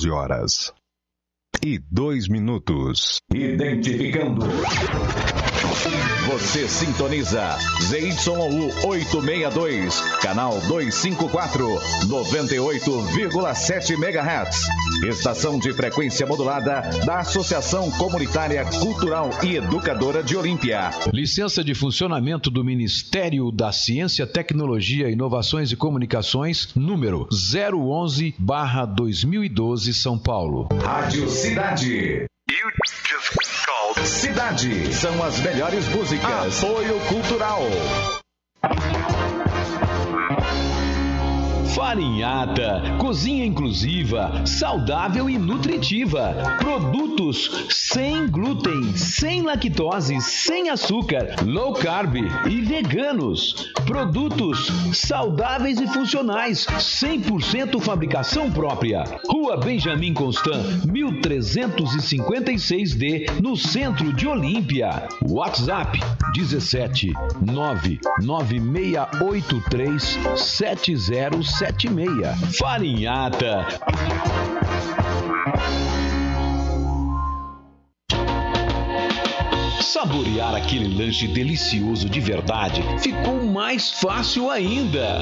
12 horas e 2 minutos. Identificando. Você sintoniza ZYU 862, canal 254, 98,7 MHz. Estação de frequência modulada da Associação Comunitária Cultural e Educadora de Olímpia. Licença de funcionamento do Ministério da Ciência, Tecnologia, Inovações e Comunicações, número 011/2012, São Paulo. Rádio Cidade. Cidade são as melhores músicas. Apoio Cultural. Farinhata, cozinha inclusiva, saudável e nutritiva. Produtos sem glúten, sem lactose, sem açúcar, low carb e veganos. Produtos saudáveis e funcionais, 100% fabricação própria. Rua Benjamin Constant, 1356D, no centro de Olímpia. WhatsApp 17 99683 7076. Farinhata. Saborear aquele lanche delicioso de verdade ficou mais fácil ainda.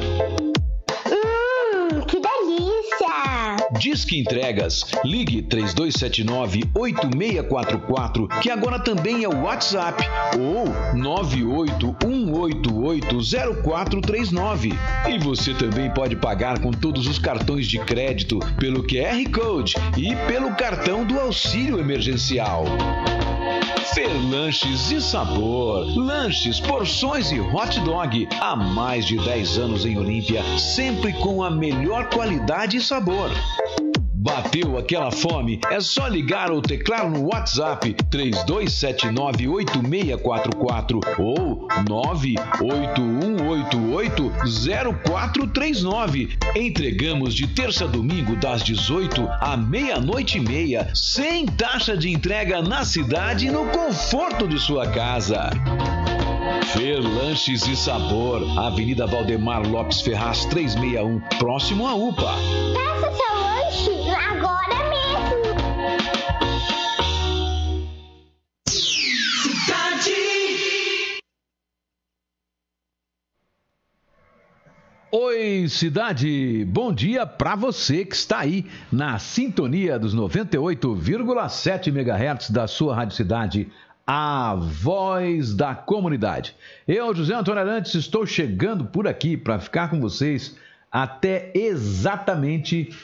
Hum, que delícia! Disque Entregas. Ligue 3279-8644, que agora também é o WhatsApp, ou 981880439. E você também pode pagar com todos os cartões de crédito, pelo QR Code e pelo cartão do auxílio emergencial. Lanches e Sabor. Lanches, porções e hot dog. Há mais de 10 anos em Olímpia, sempre com a melhor qualidade e sabor. Bateu aquela fome? É só ligar ou teclar no WhatsApp 32798644 ou 981880439. Entregamos de terça a domingo das 18 à meia-noite e meia, sem taxa de entrega na cidade e no conforto de sua casa. Fer Lanches e Sabor, Avenida Valdemar Lopes Ferraz 361, próximo à UPA. Peça seu lanche Oi, cidade! Bom dia para você que está aí na sintonia dos 98,7 MHz da sua Rádio Cidade, a voz da comunidade. Eu, José Antônio Arantes, estou chegando por aqui para ficar com vocês até exatamente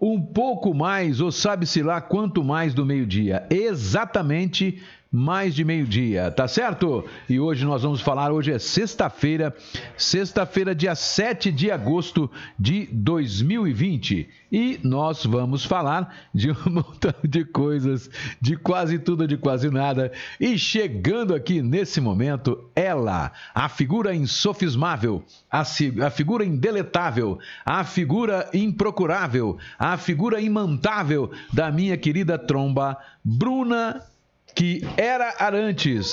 um pouco mais, ou sabe-se lá quanto mais do meio-dia. Exatamente mais de meio-dia, tá certo? E hoje nós vamos falar, hoje é sexta-feira, sexta-feira, dia 7 de agosto de 2020. E nós vamos falar de um montão de coisas, de quase tudo, de quase nada. E chegando aqui nesse momento, ela, a figura insofismável, a, a figura indeletável, a figura improcurável, a figura imantável da minha querida tromba, Bruna que era Arantes,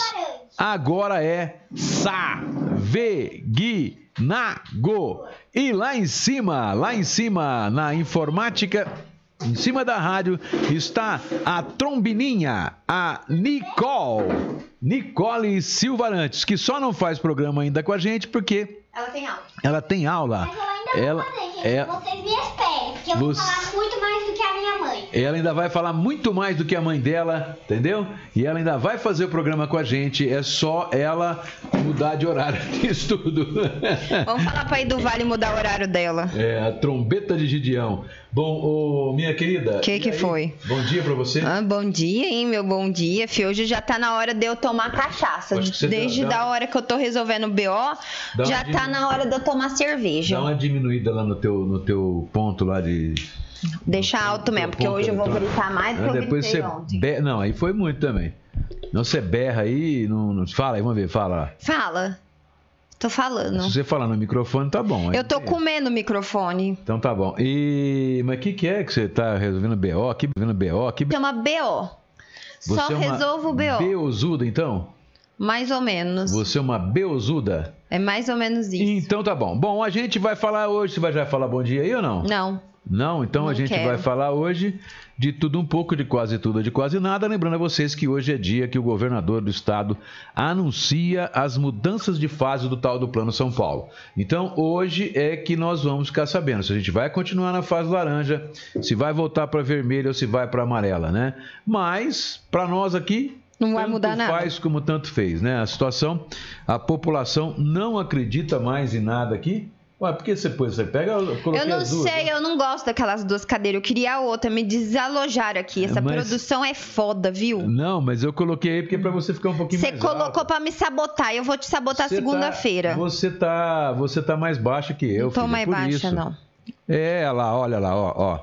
agora é Saveguinago. E lá em cima, lá em cima, na informática, em cima da rádio, está a trombininha, a Nicole. Nicole Silva Arantes, que só não faz programa ainda com a gente porque Ela tem aula. ela tem aula. Mas eu ainda Ela, vou fazer, gente. é, Vocês me esperem, porque eu vou Você- falar muito mais do que a minha mãe. ela ainda vai falar muito mais do que a mãe dela, entendeu? E ela ainda vai fazer o programa com a gente. É só ela mudar de horário de estudo. Vamos falar pra ir do Vale mudar o horário dela. É a trombeta de Gideão. Bom, ô, minha querida. Que e que aí? foi? Bom dia pra você. Ah, bom dia, hein, meu bom dia. Fio, hoje já tá na hora de eu tomar cachaça. Que Desde dá- dá- da hora que eu tô resolvendo o BO, já tá na hora de eu tomar cerveja. Dá uma diminuída lá no teu, no teu ponto lá de. Deixa alto mesmo, porque hoje eu vou gritar mais do que Ah, eu Depois gritei você. ontem. be- Não, aí foi muito também. Não, você berra aí, não, não- Fala aí, vamos ver, fala. Fala. Tô falando. Se você falar no microfone, tá bom. Eu tô tem- comendo o microfone. Então tá bom. E. Mas o que, que é que você tá resolvendo BO? Que resolvendo BO? Que... Chama BO. Só Você é uma resolvo o BO. Beozuda, então? Mais ou menos. Você é uma beozuda? É mais ou menos isso. Então tá bom. Bom, a gente vai falar hoje. Você vai já falar bom dia aí ou não? Não. Não, então Não a gente quero. vai falar hoje de tudo um pouco, de quase tudo, de quase nada. Lembrando a vocês que hoje é dia que o governador do estado anuncia as mudanças de fase do tal do Plano São Paulo. Então hoje é que nós vamos ficar sabendo se a gente vai continuar na fase laranja, se vai voltar para vermelha ou se vai para amarela, né? Mas para nós aqui Não vai tanto mudar nada. faz como tanto fez, né? A situação, a população não acredita mais em nada aqui. Ué, por que você pôs? Você pega, eu coloquei Eu não as duas, sei, né? eu não gosto daquelas duas cadeiras. Eu queria a outra, me desalojaram aqui. Essa Mas- produção é foda, viu? Não, mas eu coloquei aí porque é pra você ficar um pouquinho Você mais colocou alto. pra me sabotar. Eu vou te sabotar Você tá- segunda-feira. Você tá, você tá mais baixa que eu, Não tô mais baixa, isso. não. É, olha lá, olha lá, ó, ó.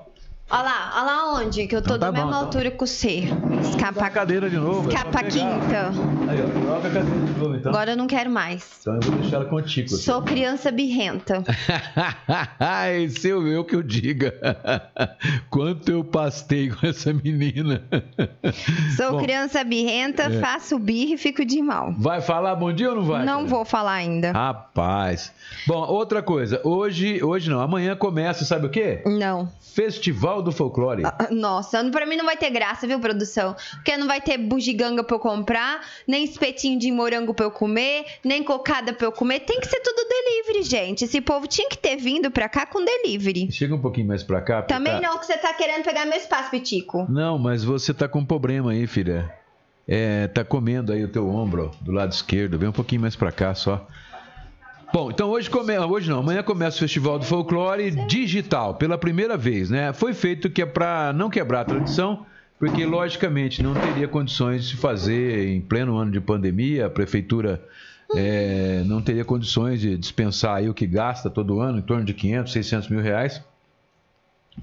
Olha lá, olha lá onde, que eu tô Então tá da mesma bom, então. altura que você. Dá a Escapa, cadeira de novo. é escapa quinta. Aí, ó, troca a cadeira de novo, então. Agora eu não quero mais. Então eu vou deixar ela contigo. aqui. Sou criança birrenta. Ai, seu eu que eu diga. Quanto eu pastei com essa menina. Sou Bom, criança birrenta, faço birra e fico de mal. Vai falar bom dia ou não vai? não cara? vou falar ainda. Rapaz. Bom, outra coisa. Hoje, hoje não. Amanhã começa, sabe o quê? Não. Festival do Folclore. Ah, Nossa, pra mim não vai ter graça, viu, produção? Porque não vai ter bugiganga pra eu comprar, nem espetinho de morango pra eu comer, nem cocada pra eu comer. Tem que ser tudo delivery, gente. Esse povo tinha que ter vindo pra cá com delivery. Chega um pouquinho mais pra cá. Também tá- não, que você tá querendo pegar meu espaço, Pitico. Não, mas você tá com um problema aí, filha. É, tá comendo aí o teu ombro do lado esquerdo. Vem um pouquinho mais pra cá só. Bom, então hoje come... hoje não, amanhã começa o Festival do Folclore digital, pela primeira vez, né? Foi feito que é para não quebrar a tradição, porque logicamente não teria condições de se fazer em pleno ano de pandemia, a prefeitura é, não teria condições de dispensar aí o que gasta todo ano, em torno de 500, 600 mil reais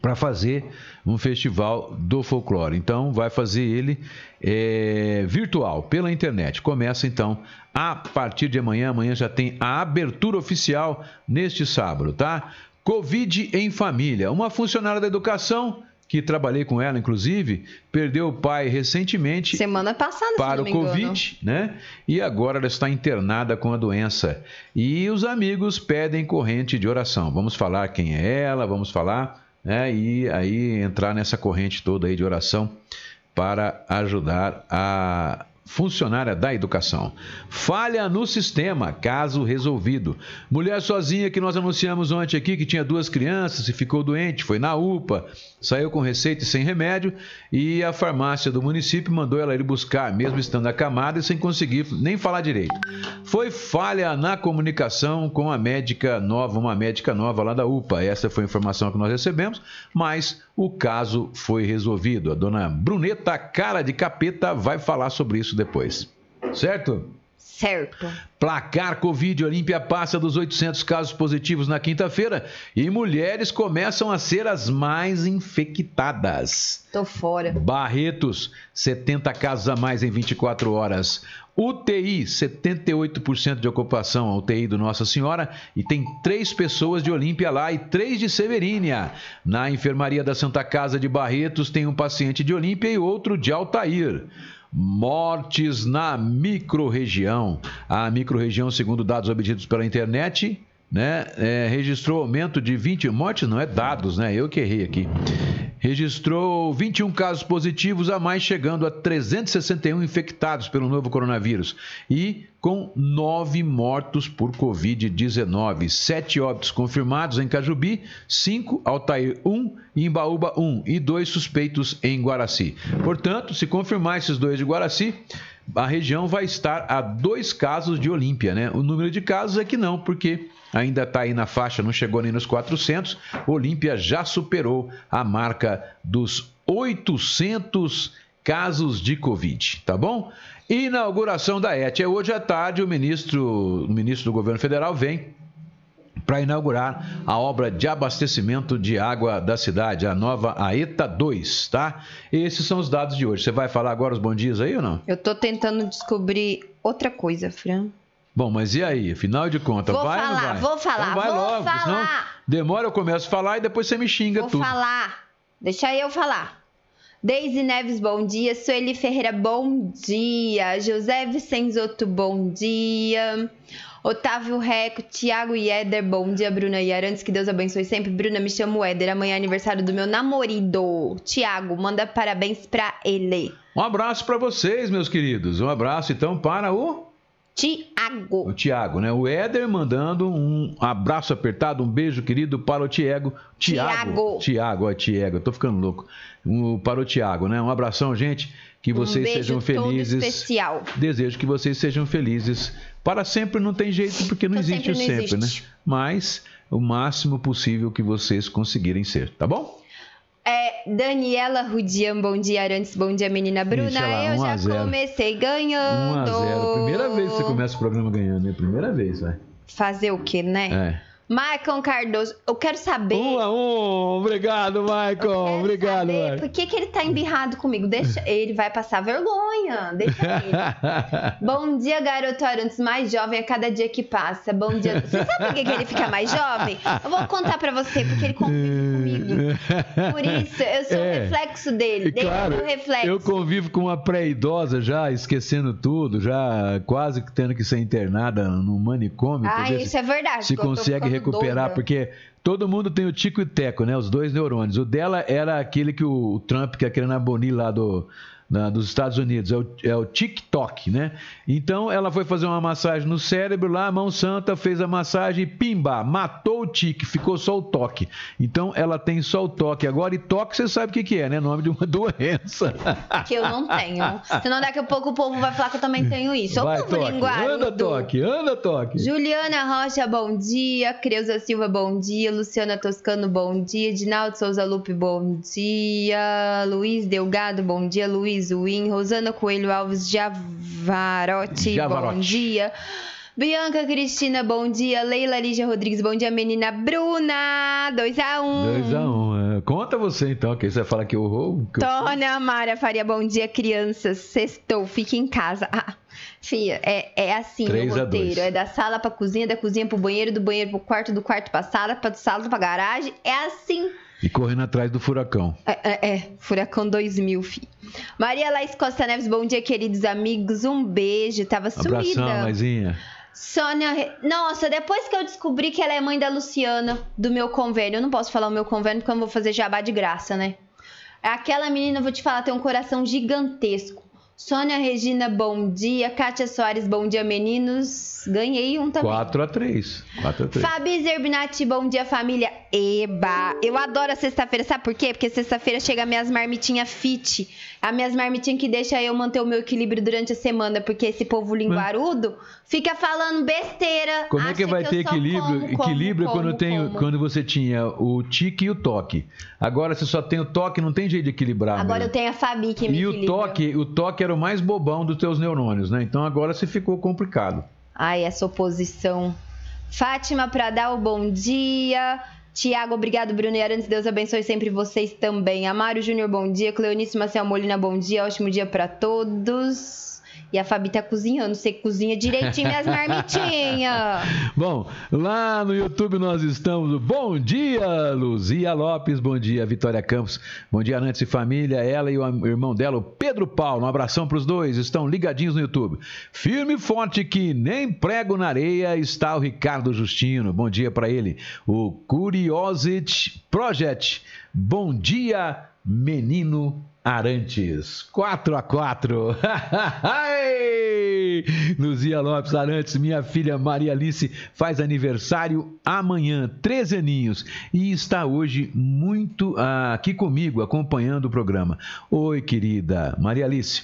para fazer um festival do folclore. Então, vai fazer ele é, virtual, pela internet. Começa então a partir de amanhã. Amanhã já tem a abertura oficial neste sábado, tá? Covid em família. Uma funcionária da educação, que trabalhei com ela, inclusive, perdeu o pai recentemente Semana passada, se para não o. Covid, né? E agora ela está internada com a doença. E os amigos pedem corrente de oração. Vamos falar quem é ela, vamos falar, né? E aí entrar nessa corrente toda aí de oração para ajudar a funcionária da educação. Falha no sistema, caso resolvido. Mulher sozinha que nós anunciamos ontem aqui, que tinha duas crianças e ficou doente, foi na UPA, saiu com receita e sem remédio e a farmácia do município mandou ela ir buscar, mesmo estando acamada e sem conseguir nem falar direito. Foi falha na comunicação com a médica nova, uma médica nova lá da UPA. Essa foi a informação que nós recebemos, mas o caso foi resolvido. A dona Bruneta Cara de Capeta vai falar sobre isso depois. Certo? Certo. Placar Covid Olímpia passa dos 800 casos positivos na quinta-feira e mulheres começam a ser as mais infectadas. Tô fora. Barretos, 70 casos a mais em 24 horas. UTI, 78% de ocupação, a UTI do Nossa Senhora, e tem três pessoas de Olímpia lá e três de Severínia. Na enfermaria da Santa Casa de Barretos tem um paciente de Olímpia e outro de Altair. Mortes na microrregião. A microrregião, segundo dados obtidos pela internet, né, é, registrou aumento de 20 mortes, não é dados, né? Eu que errei aqui. Registrou 21 casos positivos a mais, chegando a 361 infectados pelo novo coronavírus e com nove mortos por Covid-19. Sete óbitos confirmados em Cajubi, cinco, Altair, um, e Embaúba, um, e dois suspeitos em Guaraci. Portanto, se confirmar esses dois de Guaraci, a região vai estar a dois casos de Olímpia, né? O número de casos é que não, porque ainda está aí na faixa, não chegou nem nos 400. Olímpia já superou a marca dos 800 casos de Covid, tá bom? Inauguração da ET. É hoje à tarde, o ministro, o ministro do governo federal vem para inaugurar a obra de abastecimento de água da cidade, a nova AETA 2, tá? Esses são os dados de hoje. Você vai falar agora os bons dias aí ou não? Eu tô tentando descobrir outra coisa, Fran. Bom, mas e aí? Afinal de contas, Vou vai ou não falar, vai? vou falar, Então vai vou logo, falar. senão demora, eu começo a falar e depois você me xinga Vou tudo. falar. Deixa eu falar. Deise Neves, bom dia. Sueli Ferreira, bom dia. José Vicenzoto, bom dia. Otávio Reco, Thiago Yeder, bom dia, Bruna e Arantes, que Deus abençoe sempre. Bruna, me chamo Éder, amanhã é aniversário do meu namorado. Thiago, manda parabéns pra ele. Um abraço para vocês, meus queridos. Um abraço então para o Tiago. O Tiago, né? O Éder mandando um abraço apertado, um beijo querido para o Tiago. Tiago. Tiago, ó, Tiago, eu tô ficando louco. Um, para o Tiago, né? Um abração, gente. Que vocês um beijo sejam felizes. Todo especial. Desejo que vocês sejam felizes. Para sempre não tem jeito, porque não existe o sempre não sempre, existe. né? Mas o máximo possível que vocês conseguirem ser, tá bom? É, Daniela Rudian, bom dia, Arantes, bom dia, menina Bruna. Ixi, lá, eu 1 já 0. comecei 1 ganhando. a 0 Primeira vez que você começa o programa ganhando, né? Primeira vez, vai. Fazer o quê, né? É. Maicon Cardoso, eu quero saber. 1 a 1 Obrigado, Maicon. Obrigado, saber. Por que, que ele tá embirrado comigo? Deixa ele vai passar vergonha. Deixa ele. Bom dia, garoto Arantes, mais jovem a cada dia que passa. Bom dia. Você sabe por que, que ele fica mais jovem? Eu vou contar pra você, porque ele convive comigo. Por isso, eu sou É. o reflexo dele. Claro, o reflexo. eu convivo com uma pré-idosa já, esquecendo tudo, já quase tendo que ser internada no manicômio. Ah, isso é verdade. se eu consegue recuperar, doida. porque todo mundo tem o Tico e o Teco, né? Os dois neurônios. O dela era aquele que o, Trump quer querendo abolir lá do, na- dos Estados Unidos, é o, é o TikTok, né? Então ela foi fazer uma massagem no cérebro lá, a mão santa fez a massagem e pimba, matou o tique, ficou só o toque. Então ela tem só o toque agora, e toque você sabe o que, que é, né? Nome de uma doença. Que eu não tenho. Senão daqui a pouco o povo vai falar que eu também tenho isso. Ô, Vai, povo toque. linguarudo. Anda, toque, anda, toque. Juliana Rocha, bom dia. Creuza Silva, bom dia. Luciana Toscano, bom dia. Dinaldo Souza Lupe, bom dia. Luiz Delgado, bom dia. Luiz Win. Rosana Coelho Alves Javarotti, Javarotti. bom dia. Bianca Cristina, bom dia. Leila Lígia Rodrigues, bom dia. Menina Bruna, 2x1. 2 a 1 Conta você então, que você vai falar que eu eu- Tônia Mara Faria, bom dia, crianças. Sextou, fique em casa. Ah, filha, é, é assim o roteiro. É da sala pra cozinha, da cozinha pro banheiro, do banheiro pro quarto, do quarto pra sala, pra sala pra garagem. É assim. E correndo atrás do furacão. É, é, é. Furacão 2000, filho. Maria Laís Costa Neves, bom dia, queridos amigos. Um beijo. Tava Abração, sumida. Maisinha. Sônia. Nossa, depois que eu descobri que ela é mãe da Luciana, do meu convênio, eu não posso falar o meu convênio porque eu não vou fazer jabá de graça, né? Aquela menina, eu vou te falar, tem um coração gigantesco. Sônia Regina, bom dia. Kátia Soares, bom dia, meninos. Ganhei um também. 4 a 3 4 a 3 Fabi Zerbinati, bom dia, família. Eba! Eu adoro a sexta-feira, sabe por quê? Porque sexta-feira chega minhas marmitinhas fit. As minhas marmitinhas que deixa eu manter o meu equilíbrio durante a semana, porque esse povo linguarudo fica falando besteira. Como é que vai eu ter equilíbrio? como, equilíbrio como, quando, tem, como. quando você tinha o tique e o toque. Agora você só tem o toque, não tem jeito de equilibrar. Agora mesmo. eu tenho a Fabi que me E o equilibra. toque, o toque era o mais bobão dos teus neurônios, né? Então agora você ficou complicado. Ai, essa oposição. Fátima Pradal, bom dia. Tiago, obrigado, Bruno e Arantes. Deus abençoe sempre vocês também. Amaro Júnior, bom dia. Cleonice Marcel Molina, bom dia. Ótimo dia pra todos. E a Fabi tá cozinhando. Você cozinha direitinho minhas marmitinhas. Bom, lá no YouTube nós estamos. Bom dia, Luzia Lopes. Bom dia, Vitória Campos. Bom dia, Nantes e família. Ela e o irmão dela, o Pedro Paulo. Um abração para os dois. Estão ligadinhos no YouTube. Firme e forte que nem prego na areia está o Ricardo Justino. Bom dia para ele. O Curiosity Project. Bom dia, menino Arantes. 4 a 4 Ai! Luzia Lopes Arantes, minha filha Maria Alice, faz aniversário amanhã, 13 aninhos, e está hoje muito ah, aqui comigo, acompanhando o programa. Oi, querida Maria Alice,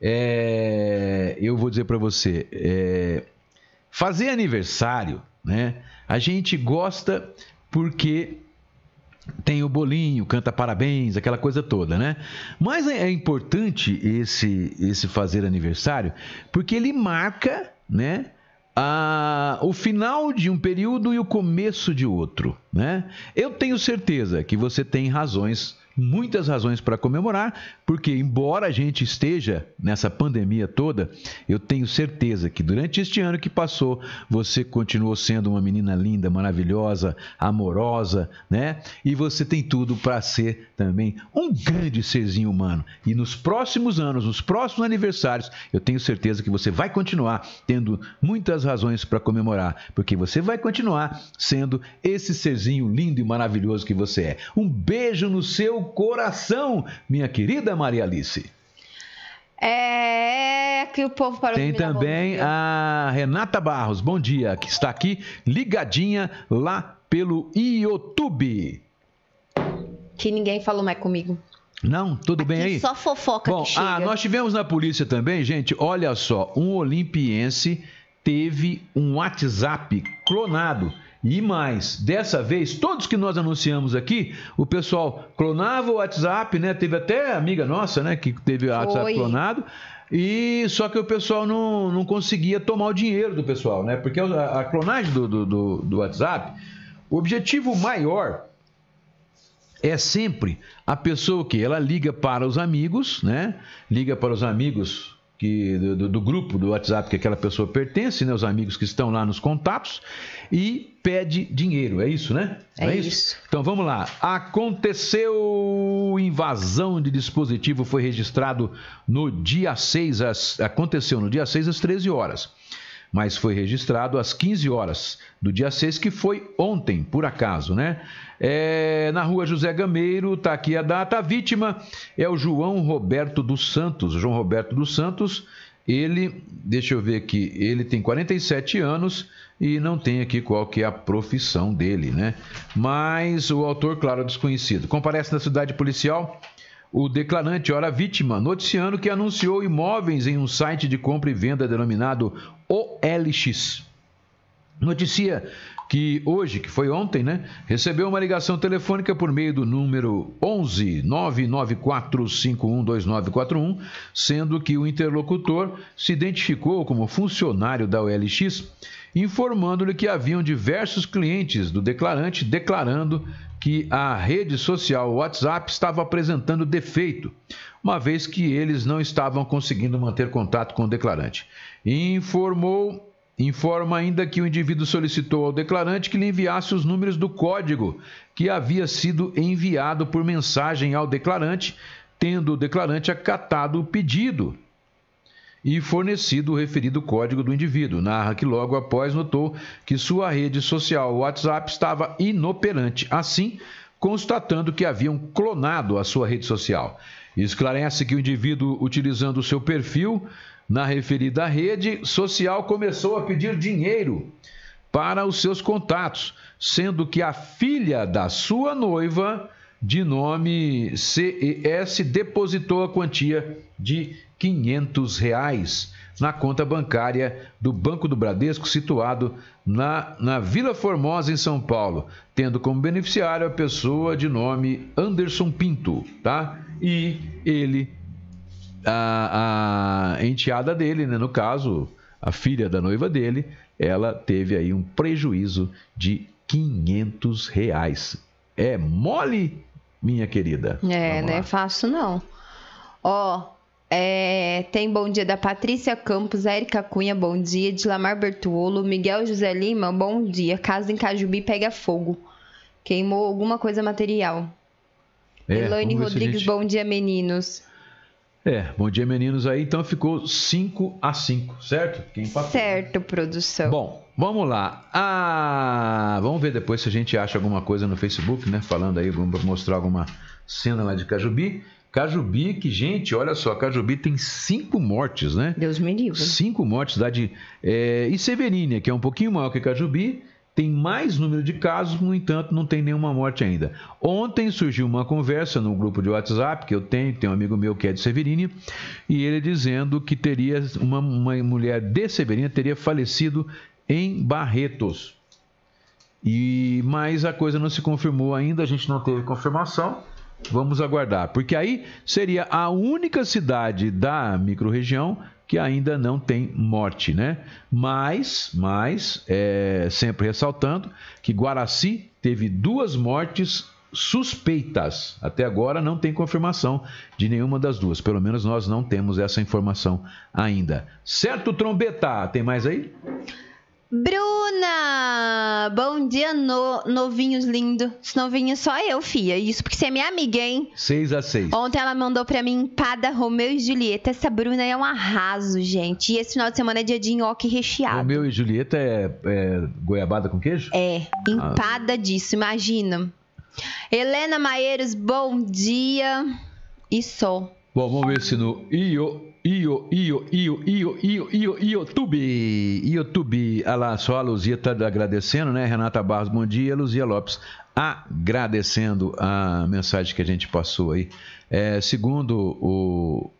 é, eu vou dizer para você, é, fazer aniversário, né? A gente gosta porque tem o bolinho, canta parabéns, aquela coisa toda, né? Mas é é importante esse esse fazer aniversário porque ele marca, né? a- o final de um período e o começo de outro, né? Eu tenho certeza que você tem razões muitas razões para comemorar, porque embora a gente esteja nessa pandemia toda, eu tenho certeza que durante este ano que passou, você continuou sendo uma menina linda, maravilhosa, amorosa, né? E você tem tudo para ser também um grande serzinho humano. E nos próximos anos, nos próximos aniversários, eu tenho certeza que você vai continuar tendo muitas razões para comemorar, porque você vai continuar sendo esse serzinho lindo e maravilhoso que você é. Um beijo no seu coração, minha querida Maria Alice. É que o povo parou Tem também a Renata Barros, bom dia, que está aqui ligadinha lá pelo YouTube. Que ninguém falou mais comigo. Não, tudo bem Aqui aí? Só fofoca Bom, que chega. ah, nós tivemos na polícia também, gente, olha só, um olimpiense teve um WhatsApp clonado. E mais, dessa vez, todos que nós anunciamos aqui, o pessoal clonava o WhatsApp, né? Teve até amiga nossa, né, que teve o WhatsApp clonado. E só que o pessoal não, não conseguia tomar o dinheiro do pessoal, né? Porque a, a clonagem do, do, do, do WhatsApp, o objetivo maior é sempre a pessoa que ela liga para os amigos, né? Liga para os amigos que do, do- grupo do WhatsApp que aquela pessoa pertence, né? Os amigos que estão lá nos contatos e pede dinheiro. É isso, né? É Não isso. Então vamos lá. Aconteceu invasão de dispositivo foi registrado no dia 6 às, aconteceu no dia 6 às 13 horas mas foi registrado às 15 horas do dia 6, que foi ontem, por acaso, né? É, na rua José Gameiro, tá aqui a data. A vítima é o João Roberto dos Santos. João Roberto dos Santos, ele, deixa eu ver aqui, ele tem 47 anos e não tem aqui qual que é a profissão dele, né? Mas o autor, claro, desconhecido. Comparece na cidade policial o declarante, ora vítima, noticiando que anunciou imóveis em um site de compra e venda denominado OLX. Noticia que hoje, que foi ontem, né, recebeu uma ligação telefônica por meio do número 11 994512941, sendo que o interlocutor se identificou como funcionário da OLX, informando-lhe que haviam diversos clientes do declarante declarando que a rede social WhatsApp estava apresentando defeito, uma vez que eles não estavam conseguindo manter contato com o declarante. Informou Informa ainda que o indivíduo solicitou ao declarante que lhe enviasse os números do código que havia sido enviado por mensagem ao declarante, tendo o declarante acatado o pedido e fornecido o referido código do indivíduo. Narra que logo após notou que sua rede social WhatsApp estava inoperante, assim constatando que haviam clonado a sua rede social. Esclarece que o indivíduo, utilizando o seu perfil na referida rede social, começou a pedir dinheiro para os seus contatos, sendo que a filha da sua noiva, de nome CES, depositou a quantia de 500 reais na conta bancária do Banco do Bradesco, situado na, na Vila Formosa, em São Paulo, tendo como beneficiário a pessoa de nome Anderson Pinto, tá? E ele, a, a enteada dele, né, no caso, a filha da noiva dele, ela teve aí um prejuízo de 500 reais. É mole, minha querida? É, Vamos não é fácil não. Ó, é, tem bom dia da Patrícia Campos, Érica Cunha, bom dia. Dilamar Bertuolo, Miguel José Lima, bom dia. Casa em Cajubi pega fogo. Queimou alguma coisa material. É, Elaine Rodrigues, gente- bom dia, meninos. É, bom dia, meninos aí. Então ficou 5 a 5, certo? Quem empatou. Certo, produção. Bom, vamos lá. Ah, vamos ver depois se a gente acha alguma coisa no Facebook, né? Falando aí, vamos mostrar alguma cena lá de Cajubi. Cajubi, que, gente, olha só, Cajubi tem cinco mortes, né? Deus me livre. Cinco mortes, cidade. É, e Severínia, que é um pouquinho maior que Cajubi, tem mais número de casos, no entanto, não tem nenhuma morte ainda. Ontem surgiu uma conversa no grupo de WhatsApp que eu tenho, tem um amigo meu que é de Severínia, e ele dizendo que teria uma, uma mulher de Severínia teria falecido em Barretos. E mas a coisa não se confirmou ainda, a gente não teve confirmação. Vamos aguardar, porque aí seria a única cidade da microrregião que ainda não tem morte, né? Mas, mas é, sempre ressaltando que Guaraci teve duas mortes suspeitas. Até agora não tem confirmação de nenhuma das duas. Pelo menos nós não temos essa informação ainda. Certo, trombeta? Tem mais aí? Bruna! Bom dia, no, novinhos lindo. Novinho só eu, fia. Isso porque você é minha amiga, hein? 6 a 6 Ontem ela mandou pra mim empada Romeu e Julieta. Essa Bruna é um arraso, gente. E esse final de semana é dia de nhoque recheado. Romeu e Julieta é, é goiabada com queijo? É, empada disso, imagina. Helena Maieiros, bom dia. E só. Bom, vamos ver se no Io, Io, Io, Io, Io, Io, Io, YouTube, YouTube, olha lá, só a Luzia tá agradecendo, né? Renata Barros, bom dia, Luzia Lopes agradecendo a mensagem que a gente passou aí. É, segundo o,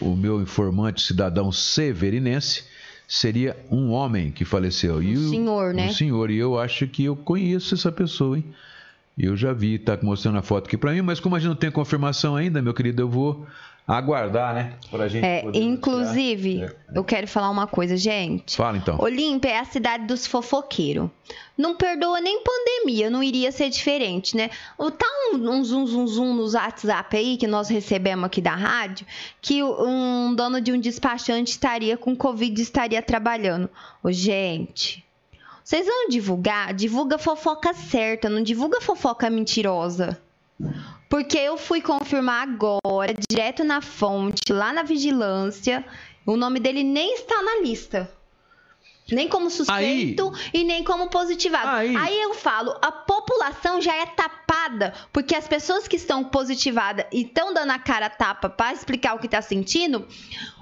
o meu informante cidadão severinense, seria um homem que faleceu. E Um o- senhor, né? Um senhor, e eu acho que eu conheço essa pessoa, hein? Eu já vi, tá mostrando a foto aqui pra mim, mas como a gente não tem confirmação ainda, meu querido, eu vou aguardar, né? Pra gente É, inclusive, anunciar. eu quero falar uma coisa, gente. Fala então. Olímpia é a cidade dos fofoqueiros. Não perdoa nem pandemia, não iria ser diferente, né? Tá um, um zum zum zum nos WhatsApp aí que nós recebemos aqui da rádio, que um dono de um despachante estaria com Covid e estaria trabalhando. Ô, gente, vocês vão divulgar? Divulga fofoca certa, não divulga fofoca mentirosa. Porque eu fui confirmar agora, direto na fonte, lá na vigilância, o nome dele nem está na lista. Nem como suspeito e nem como positivado. Aí- Aí eu falo, a população já é tapada, porque as pessoas que estão positivadas e estão dando a cara a tapa para explicar o que tá sentindo,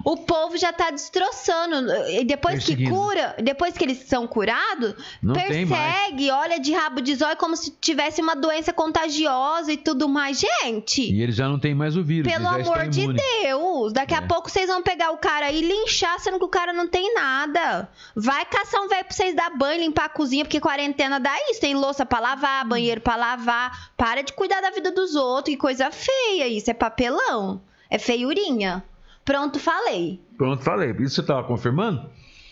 o povo já tá destroçando. E depois que cura, depois que eles são curados, Não persegue, olha de rabo de zóio como se tivesse uma doença contagiosa e tudo mais. Gente, E ele já não tem mais o vírus. pelo amor está de. Deus, daqui É. a pouco vocês vão pegar o cara e linchar, sendo que o cara não tem nada. Vai caçar um velho pra vocês dar banho, limpar a cozinha, porque quarentena dá isso. Tem louça pra lavar, banheiro pra lavar. Para de cuidar da vida dos outros, que coisa feia isso. É papelão. É feiurinha. Pronto, falei. Pronto, falei. Isso você estava confirmando?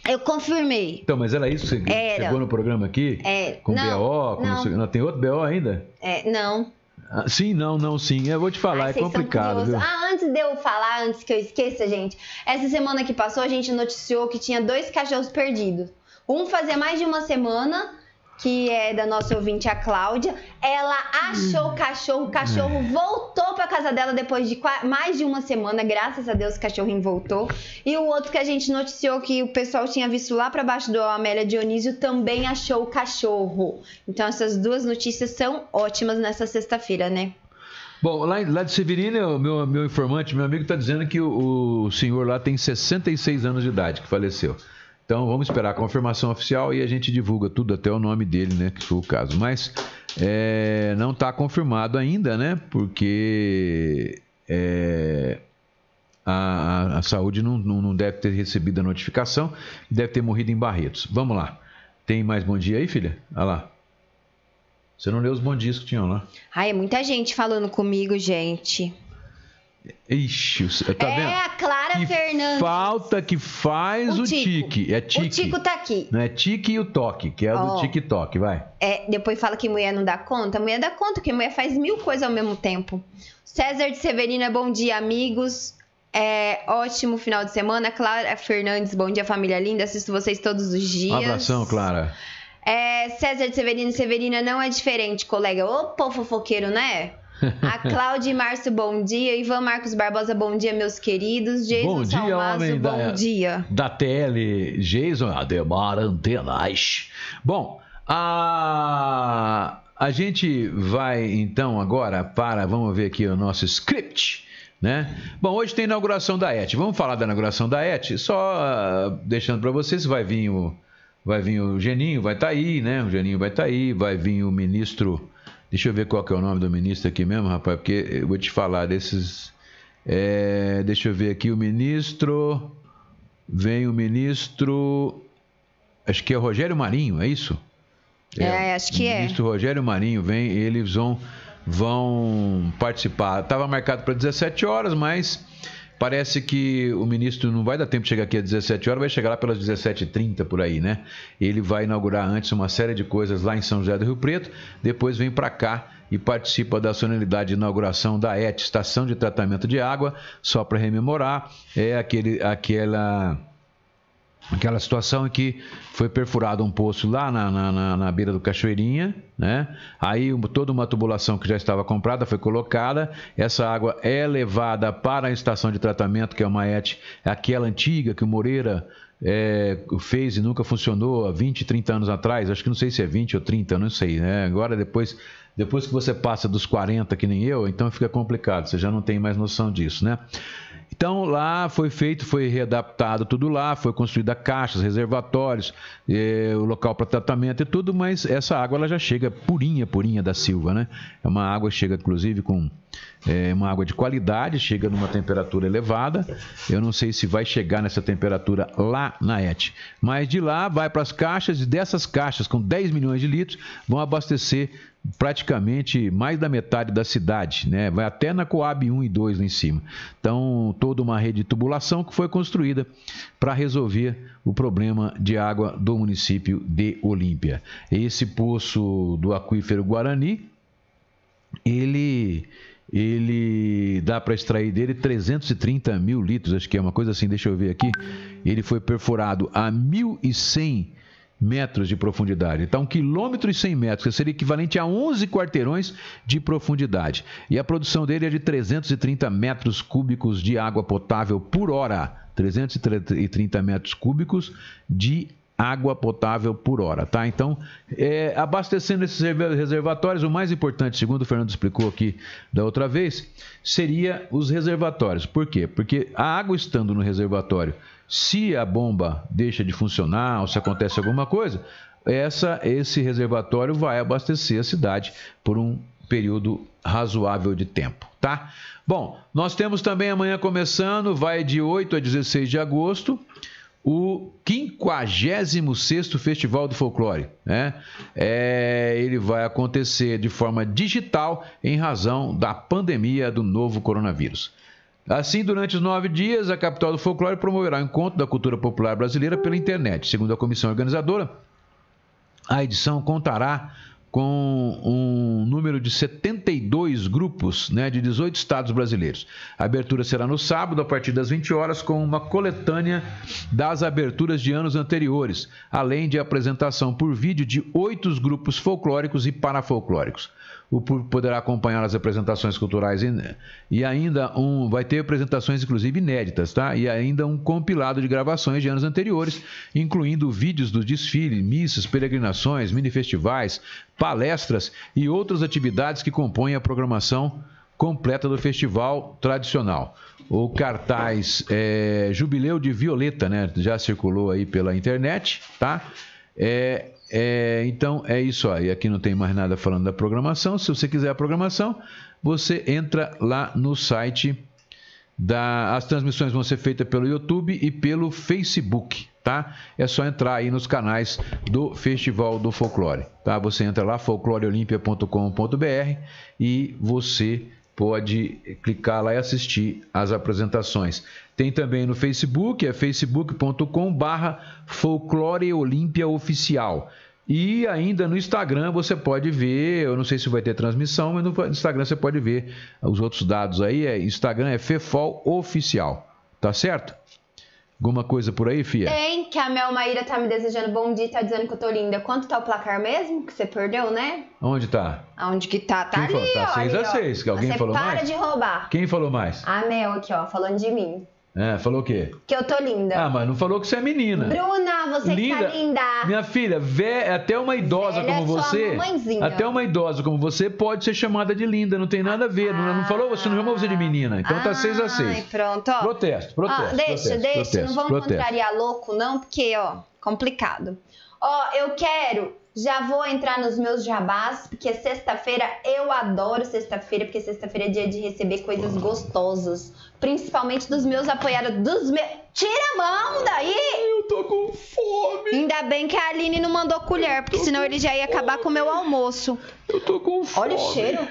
Eu confirmei. Então, mas era isso que você Era. chegou no programa aqui? É, Com não, BO? Com não. não. tem outro BO ainda? É, não. Ah, sim, não, não, sim. Eu vou te falar, Ai, é complicado, viu? Ah, antes de eu falar, antes que eu esqueça, gente, essa semana que passou a gente noticiou que tinha dois cachorros perdidos. Um fazia mais de uma semana, que é da nossa ouvinte, a Cláudia. Ela achou o cachorro, o cachorro voltou pra casa dela depois de mais de uma semana, graças a Deus o cachorrinho voltou. E o outro que a gente noticiou que o pessoal tinha visto lá pra baixo do Amélia Dionísio também achou o cachorro. Então essas duas notícias são ótimas nessa sexta-feira, né? Bom, lá, lá de Severina, o meu, meu informante, meu amigo, está dizendo que o, o senhor lá tem 66 anos de idade, que faleceu. Então vamos esperar a confirmação oficial e a gente divulga tudo, até o nome dele, né? Que foi o caso. Mas é, não está confirmado ainda, né? Porque é, a, a- saúde não, não deve ter recebido a notificação, deve ter morrido em Barretos. Vamos lá. Tem mais bom dia aí, filha? Olha lá. Você não leu os bom dias que tinham lá. Ai, é muita gente falando comigo, gente. Ixi, tá é vendo? a Clara Que Fernandes. falta que faz o, O Tico. tique. É O tique. Tico tá aqui. Não é tique e o toque, que é o do Ó. TikTok, vai. É, depois fala que mulher não dá conta. Mulher dá conta, porque mulher faz mil coisas ao mesmo tempo. César de Severina, bom dia, amigos. É, ótimo final de semana. Clara Fernandes, bom dia, família linda. Assisto vocês todos os dias. Um abração, Clara. É, César de Severino e Severina não é diferente, colega. Ô, pô, fofoqueiro, né? A Cláudia e Márcio, bom dia. Ivan Marcos Barbosa, bom dia, meus queridos. Jason Bom dia, Salmazo, bom da- dia. Da TL, Jason Ademar Antenas. Bom, a, a gente vai então agora para, vamos ver aqui o nosso script. Né? Bom, hoje tem inauguração da ET. Vamos falar da inauguração da ET. Só ah, deixando para vocês, vai vir o vai vir o Geninho, vai estar aí, né? O Geninho vai estar aí, vai vir o ministro. Deixa eu ver qual que é o nome do ministro aqui mesmo, rapaz, porque eu vou te falar desses. é, deixa eu ver aqui o ministro. Vem o ministro. Acho que é o Rogério Marinho, é isso? É, acho que o é. ministro Rogério Marinho vem, eles vão, vão participar. Estava marcado para 17 horas, mas parece que o ministro não vai dar tempo de chegar aqui às 17 horas, vai chegar lá pelas 17h30 por aí, né? Ele vai inaugurar antes uma série de coisas lá em São José do Rio Preto, depois vem para cá e participa da solenidade de inauguração da ET, Estação de Tratamento de Água. Só para rememorar, é aquele, aquela aquela situação em que foi perfurado um poço lá na, na, na, beira do Cachoeirinha, né? Aí toda uma tubulação que já estava comprada foi colocada, essa água é levada para a estação de tratamento, que é uma ET, aquela antiga que o Moreira é, fez e nunca funcionou há 20, 30 anos atrás, acho que não sei se é 20 ou 30, não sei, né? Agora depois, depois que você passa dos 40, que nem eu, então fica complicado, você já não tem mais noção disso, né? Então lá foi feito, foi readaptado tudo lá, foi construída caixas, reservatórios, eh, o local para tratamento e tudo, mas essa água ela já chega purinha, purinha da Silva, né? É uma água chega inclusive com é, uma água de qualidade, chega numa temperatura elevada. Eu não sei se vai chegar nessa temperatura lá na ET, mas de lá vai para as caixas e dessas caixas com 10 milhões de litros vão abastecer praticamente mais da metade da cidade, né? Vai até na Coab 1 e 2 lá em cima. Então, toda uma rede de tubulação que foi construída para resolver o problema de água do município de Olímpia. Esse poço do aquífero Guarani, ele ele dá para extrair dele 330 mil litros, acho que é uma coisa assim, deixa eu ver aqui. Ele foi perfurado a 1.100 metros de profundidade. Então, um quilômetro e 100 metros, que seria equivalente a 11 quarteirões de profundidade. E a produção dele é de 330 metros cúbicos de água potável por hora. 330 metros cúbicos de água potável por hora, tá? Então, é, abastecendo esses reservatórios, o mais importante, segundo o Fernando explicou aqui da outra vez, seria os reservatórios. Por quê? Porque a água estando no reservatório se a bomba deixa de funcionar ou se acontece alguma coisa, essa, esse reservatório vai abastecer a cidade por um período razoável de tempo, tá? Bom, nós temos também amanhã começando, vai de 8 a 16 de agosto, o 56º Festival do Folclore. Né? É, ele vai acontecer de forma digital em razão da pandemia do novo coronavírus. Assim, durante os nove dias, a capital do folclore promoverá o encontro da cultura popular brasileira pela internet. Segundo a comissão organizadora, a edição contará com um número de 72 grupos né, de 18 estados brasileiros. A abertura será no sábado, a partir das 20 horas, com uma coletânea das aberturas de anos anteriores, além de apresentação por vídeo de oito grupos folclóricos e parafolclóricos o público poderá acompanhar as apresentações culturais e, ainda um vai ter apresentações inclusive inéditas, tá? E ainda um compilado de gravações de anos anteriores, incluindo vídeos do desfile, missas, peregrinações, mini festivais, palestras e outras atividades que compõem a programação completa do festival tradicional. O cartaz é, Jubileu de Violeta, né? Já circulou aí pela internet, tá? É, é, então é isso aí. Aqui não tem mais nada falando da programação. Se você quiser a programação, você entra lá no site da. As transmissões vão ser feitas pelo YouTube e pelo Facebook, tá? É só entrar aí nos canais do Festival do Folclore, tá? Você entra lá folcloreolimpia.com.br e você pode clicar lá e assistir as apresentações. Tem também no Facebook, é facebook.com barra Folclore Olímpia Oficial. E ainda no Instagram você pode ver, eu não sei se vai ter transmissão, mas no Instagram você pode ver os outros dados aí. É, Instagram é Fefol Oficial, tá certo? Alguma coisa por aí, Fia? Tem, que a Mel Maíra tá me desejando bom dia, tá dizendo que eu tô linda. Quanto tá o placar mesmo? Que você perdeu, né? Onde tá? Aonde que tá? Tá Quem ali, falou? Tá ó. 6 ali, a 6, que alguém você falou para mais? de roubar. Quem falou mais? A Mel aqui, ó, falando de mim. É, falou o quê? Que eu tô linda. Ah, mas não falou que você é menina. Bruna, você que tá linda. Minha filha, vé, até uma idosa Velha como é sua você. Até uma idosa como você pode ser chamada de linda, não tem nada a ver. Não, não falou, você não chamou você de menina. Então tá 6 a 6 Ai, pronto, ó. Protesto, protesto. Ó, deixa, protesto, deixa, protesto, não vamos protesto. contrariar louco, não, porque, ó, complicado. Ó, eu quero, já vou entrar nos meus jabás, porque sexta-feira eu adoro sexta-feira, porque sexta-feira é dia de receber coisas gostosas. Principalmente dos meus apoiadores, dos meus. Tira a mão daí! Eu tô com fome. Ainda bem que a Aline não mandou colher, porque senão ele já ia acabar com o meu almoço. Eu tô com fome. Olha o cheiro.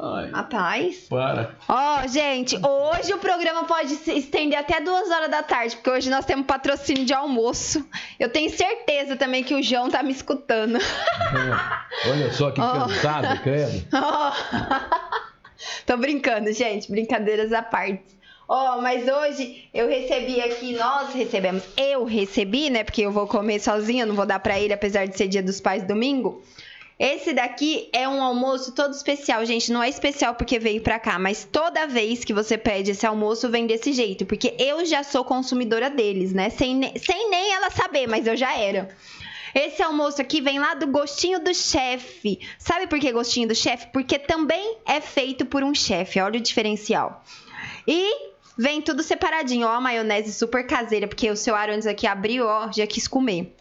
Ai, Rapaz. para. Ó, gente, hoje o programa pode se estender até duas horas da tarde, porque hoje nós temos patrocínio de almoço. Eu tenho certeza também que o João tá me escutando. É, Olha só que Oh. cansado, credo. Ó. Tô brincando, gente. Brincadeiras à parte. Ó, mas hoje eu recebi aqui, nós recebemos, eu recebi, né? Porque eu vou comer sozinha, não vou dar pra ele, apesar de ser dia dos pais domingo. Esse daqui é um almoço todo especial, gente. Não é especial porque veio pra cá, mas toda vez que você pede esse almoço, vem desse jeito. Porque eu já sou consumidora deles, né? Sem, sem nem ela saber, mas eu já era. Esse almoço aqui vem lá do gostinho do chefe. Sabe por que gostinho do chefe? Porque também é feito por um chefe. Olha o diferencial. E vem tudo separadinho. Ó, a maionese super caseira, porque o seu Arones aqui abriu, ó, já quis comer.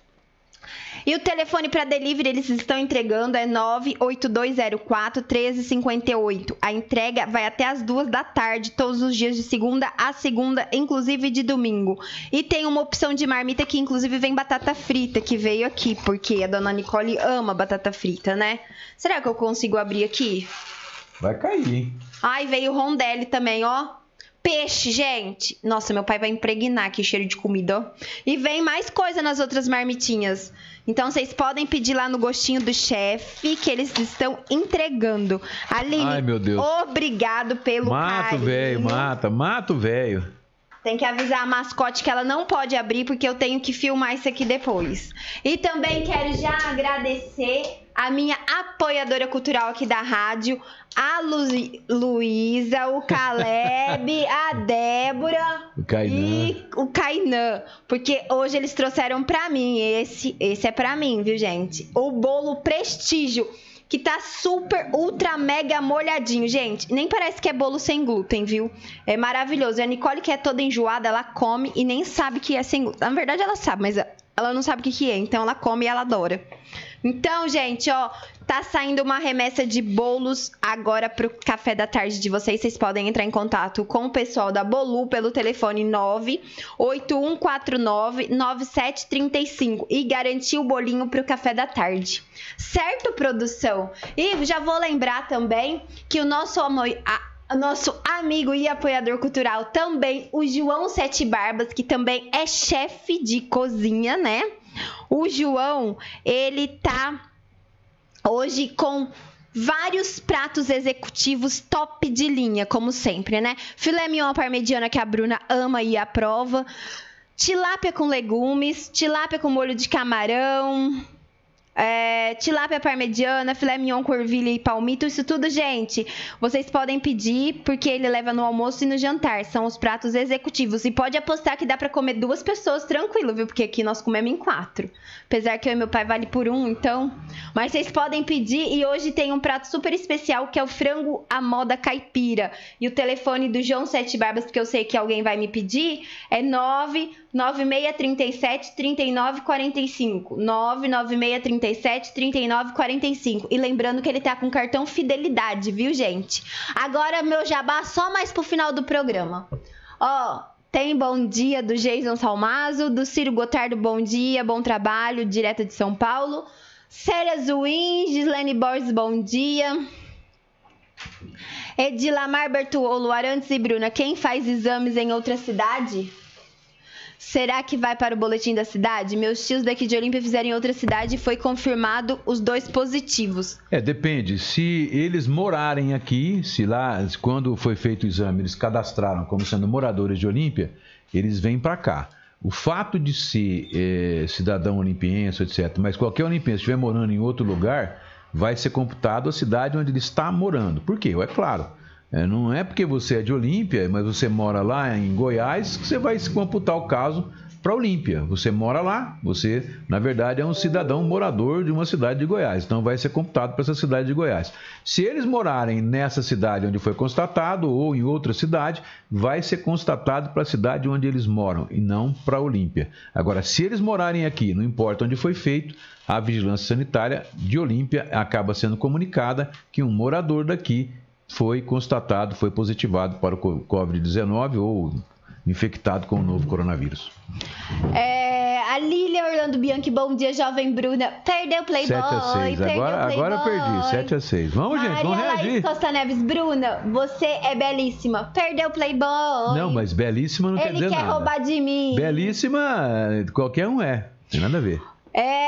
E o telefone para delivery eles estão entregando é 98204 1358. A entrega vai até as duas da tarde, todos os dias de segunda a segunda, inclusive de domingo. E tem uma opção de marmita que inclusive vem batata frita, que veio aqui, porque a dona Nicole ama batata frita, né? Será que eu consigo abrir aqui? Vai cair? Ai, veio rondelli também, ó. Peixe, gente. Nossa, meu pai vai impregnar aqui cheiro de comida, ó. E vem mais coisa nas outras marmitinhas. Então vocês podem pedir lá no gostinho do chefe que eles estão entregando. Aline, Ai, meu Deus. obrigado pelo Mata o carinho. velho, mata, mata o velho. Tem que avisar a mascote que ela não pode abrir porque eu tenho que filmar isso aqui depois. E também quero já agradecer a minha apoiadora cultural aqui da rádio, a Lu- Luísa, o Caleb, a Débora O e o Kainan, porque hoje eles trouxeram pra mim esse, esse é pra mim, viu, gente? O bolo Prestígio, que tá super ultra mega molhadinho, gente. Nem parece que é bolo sem glúten, viu? É maravilhoso. E a Nicole que é toda enjoada, ela come e nem sabe que é sem glúten. Na verdade ela sabe, mas ela não sabe o que que é, então ela come e ela adora. Então, gente, ó, tá saindo uma remessa de bolos agora pro café da tarde de vocês. Vocês podem entrar em contato com o pessoal da Bolu pelo telefone 981499735 e garantir o bolinho pro café da tarde. Certo, produção? E já vou lembrar também que o nosso amor. nosso amigo e apoiador cultural também, o João Sete Barbas, que também é chefe de cozinha, né? O João, ele tá hoje com vários pratos executivos top de linha, como sempre, né? Filé mignon à parmegiana que a Bruna ama e aprova. Tilápia com legumes, tilápia com molho de camarão, é, tilápia parmegiana, filé mignon com ervilha e palmito, isso tudo, gente. Vocês podem pedir porque ele leva no almoço e no jantar. São os pratos executivos. E pode apostar que dá pra comer duas pessoas tranquilo, viu? Porque aqui nós comemos em quatro. Apesar que eu e meu pai vale por um, então. Mas vocês podem pedir e hoje tem um prato super especial que é o frango à moda caipira. E o telefone do João Sete Barbas, porque eu sei que alguém vai me pedir, é 99637 3945. 99637 3945. E lembrando que ele tá com cartão fidelidade, viu, gente? Agora meu jabá só mais pro final do programa. Ó, tem bom dia do Jason Salmazo, do Ciro Gotardo, bom dia, bom trabalho, direto de São Paulo. Célia Zuin, Gislene Borges, bom dia. Edilamar Bertuolo, Arantes e Bruna, quem faz exames em outra cidade? Será que vai para o boletim da cidade? Meus tios daqui de Olímpia fizeram em outra cidade e foi confirmado os dois positivos. É, depende. Se eles morarem aqui, se lá, quando foi feito o exame, eles cadastraram como sendo moradores de Olímpia, eles vêm para cá. O fato de ser eh, cidadão olimpiense, etc., mas qualquer olimpiense estiver morando em outro lugar, vai ser computado a cidade onde ele está morando. Por quê? É claro. É, não é porque você é de Olímpia, mas você mora lá em Goiás, que você vai se computar o caso para Olímpia. Você mora lá, você, na verdade, é um cidadão morador de uma cidade de Goiás. Então vai ser computado para essa cidade de Goiás. Se eles morarem nessa cidade onde foi constatado ou em outra cidade, vai ser constatado para a cidade onde eles moram e não para Olímpia. Agora, se eles morarem aqui, não importa onde foi feito, a vigilância sanitária de Olímpia acaba sendo comunicada que um morador daqui foi constatado, foi positivado para o co- Covid-19 ou infectado com o novo coronavírus. É, A Lília Orlando Bianchi, bom dia, jovem Bruna. Perdeu o Playboy. 7 a 6. perdeu Agora, eu perdi. Playboy. 7 a 6. Vamos, gente, vamos Maria Laís reagir. Costa Neves, Bruna, você é belíssima. Perdeu o Playboy. Não, mas belíssima não quer Ele dizer quer nada. roubar de mim. Belíssima, qualquer um é. Tem nada a ver. É,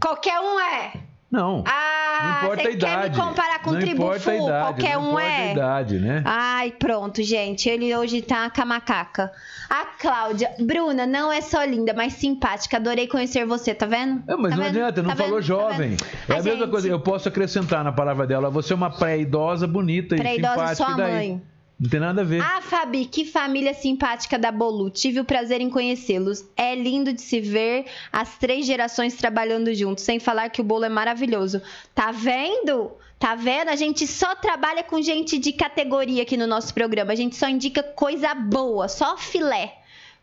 qualquer um é. Não. Ah, não importa a idade. quer me comparar com não importa a idade. qualquer um é. a idade, né? Ai, pronto, gente. Ele hoje tá com a macaca. A Cláudia. Bruna, não é só linda, mas simpática. Adorei conhecer você, tá vendo? É, mas Tá não vendo? adianta, não Tá falou vendo? Tá jovem. vendo? é a, A mesma gente- coisa, eu posso acrescentar na palavra dela, você é uma pré-idosa, bonita e Pré-idosa simpática. sua e daí? mãe. Não tem nada a ver. Ah, Fabi, que família simpática da Bolu. Tive o prazer em conhecê-los. É lindo de se ver as três gerações trabalhando juntos, sem falar que o bolo é maravilhoso. Tá vendo? Tá vendo? A gente só trabalha com gente de categoria aqui no nosso programa. A gente só indica coisa boa, só filé.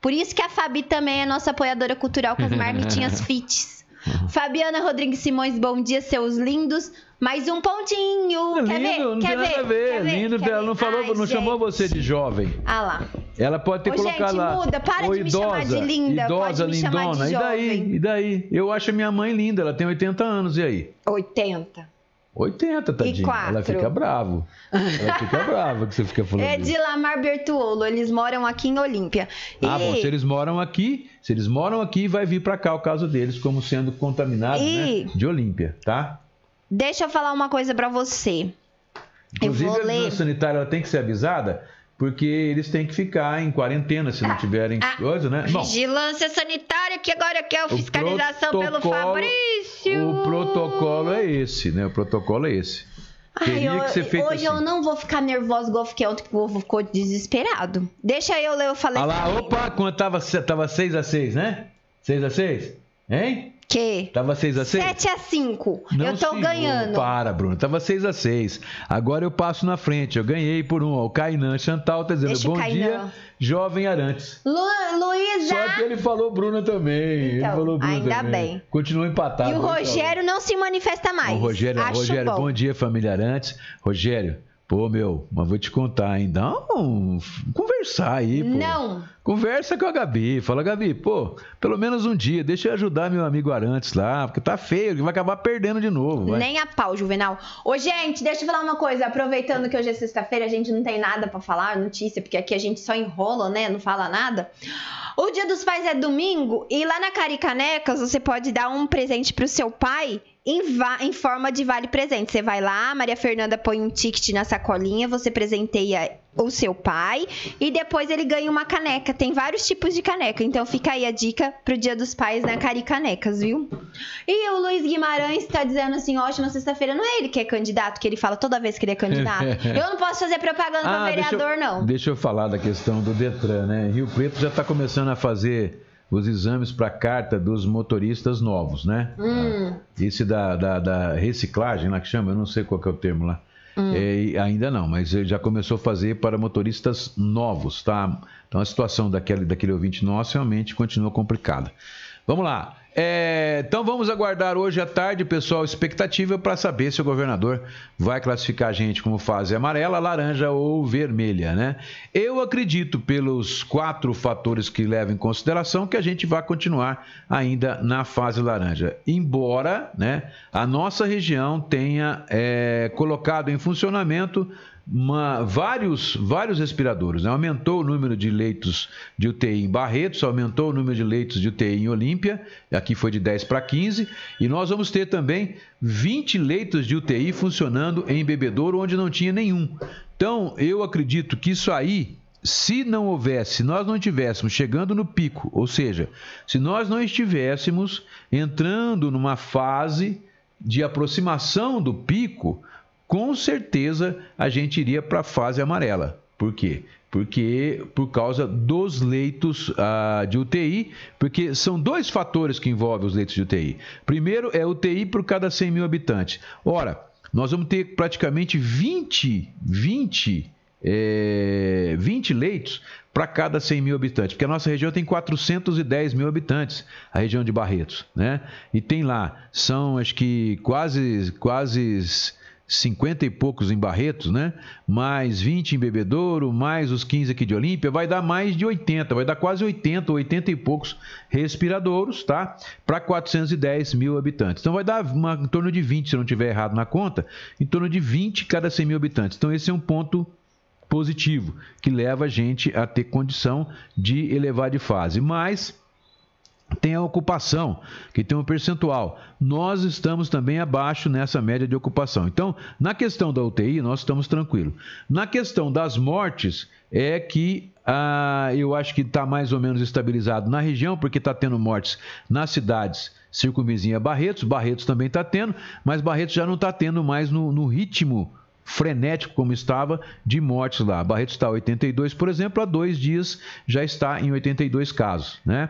Por isso que a Fabi também é nossa apoiadora cultural com as marmitinhas fits. Fabiana Rodrigues Simões, bom dia, seus lindos. Mais um pontinho. É Quer lindo, ver? não Quer tem ver? nada a ver. Quer ver? lindo, Quer ela ver? não falou, Ai, não chamou você de jovem. Ah lá. Ela pode ter Ô, colocado gente, lá. muda, para "Ô, de me chamar de linda, Idosa, pode me chamar de lindona. E daí? E daí? Eu acho a minha mãe linda, ela tem 80 anos, e aí? 80. 80, tadinha. quatro? Ela fica bravo. Ela fica brava que você fica falando. É de Lamar Bertuolo, eles moram aqui em Olímpia. E... Ah, bom, se eles moram aqui, se eles moram aqui, vai vir pra cá o caso deles como sendo contaminados, E- né? De Olímpia, tá? Deixa eu falar uma coisa pra você. Inclusive, a ler. sanitária ela tem que ser avisada, porque eles têm que ficar em quarentena se não tiverem ah, coisa, né? Bom, Vigilância sanitária, que agora quer o fiscalização pelo Fabrício. O protocolo é esse, né? O protocolo é esse. Ai, eu- hoje assim. eu não vou ficar nervosa igual fiquei ontem, que o povo ficou desesperado. Deixa eu ler, eu falei. Olha lá, opa, quando tava, tava 6 a 6 né? 6 a 6 Hein? Que? Tava 6 a 6 7 a 5. Não, eu tô senhor, ganhando. Para, Bruno. Tava 6 a 6 Agora eu passo na frente. Eu ganhei por um. ó. O Kainan Chantal tá dizendo: Deixa o Bom dia, jovem Arantes. Lu, Luísa. Só que ele falou Bruna também. ele Então, falou Bruna ainda também. bem. Continua empatado. E o então. Rogério não se manifesta mais. Ô, Rogério, Acho Rogério bom. bom. dia, família Arantes. Rogério, pô, meu, mas vou te contar, hein? Dá um... Conversar aí, pô. Não. Conversa com a Gabi. Fala, Gabi, pô, pelo menos um dia, deixa eu ajudar meu amigo Arantes lá, porque tá feio, vai acabar perdendo de novo. vai. Nem a pau, Juvenal. Ô, gente, deixa eu falar uma coisa. Aproveitando que hoje é sexta-feira, a gente não tem nada pra falar, notícia, porque aqui a gente só enrola, né? Não fala nada. O Dia dos Pais é domingo e lá na Caricanecas você pode dar um presente pro seu pai em, em forma de vale presente. Você vai lá, Maria Fernanda põe um ticket na sacolinha, você presenteia o seu pai e depois ele ganha uma caneca. Tem vários tipos de caneca, então fica aí a dica pro Dia dos Pais na Caricanecas, viu? E o Luiz Guimarães tá dizendo assim: ótima sexta-feira. Não é ele que é candidato, que ele fala toda vez que ele é candidato. Eu não posso fazer propaganda pra Ah, deixa eu- vereador, não. Deixa eu falar da questão do Detran, né? Rio Preto já está começando a fazer os exames para carta dos motoristas novos, né? Hum. Esse da, da, da reciclagem, lá que chama, eu não sei qual que é o termo lá. Hum. É, ainda não, mas ele já começou a fazer para motoristas novos, tá? Então a situação daquele, daquele ouvinte nosso realmente continua complicada. Vamos lá. É, então vamos aguardar hoje à tarde, pessoal, expectativa para saber se o governador vai classificar a gente como fase amarela, laranja ou vermelha, né? Eu acredito, pelos quatro fatores que levo em consideração, que a gente vai continuar ainda na fase laranja. Embora né, a nossa região tenha é, colocado em funcionamento uma- vários, vários respiradores. né? Aumentou o número de leitos de UTI em Barretos, aumentou o número de leitos de UTI em Olímpia, aqui foi de 10 para 15, e nós vamos ter também 20 leitos de UTI funcionando em Bebedouro, onde não tinha nenhum. Então, eu acredito que isso aí se não houvesse, se nós não estivéssemos chegando no pico, ou seja, se nós não estivéssemos entrando numa fase de aproximação do pico, com certeza a gente iria para a fase amarela. Por quê? Porque por causa dos leitos ah, de UTI, porque são dois fatores que envolvem os leitos de UTI. Primeiro é UTI por cada 100 mil habitantes. Ora, nós vamos ter praticamente 20, 20 é, 20 leitos para cada 100 mil habitantes, porque a nossa região tem 410 mil habitantes, a região de Barretos, né? E tem lá, são acho que quase, quase 50 e poucos em Barretos, né? Mais 20 em Bebedouro, mais os 15 aqui de Olímpia, vai dar mais de 80, vai dar quase 80, 80 e poucos respiradouros, tá? Para 410 mil habitantes. Então vai dar uma, em torno de 20, se não tiver errado na conta, em torno de 20 cada 100 mil habitantes. Então esse é um ponto positivo que leva a gente a ter condição de elevar de fase. Mas tem a ocupação, que tem um percentual. Nós estamos também abaixo nessa média de ocupação. Então, na questão da UTI, nós estamos tranquilos. Na questão das mortes, é que ah, eu acho que está mais ou menos estabilizado na região, porque está tendo mortes nas cidades circunvizinha Barretos. Barretos também está tendo, mas Barretos já não está tendo mais no, no ritmo frenético como estava de mortes lá. Barretos está 82, por exemplo, há dois dias já está em 82 casos, né?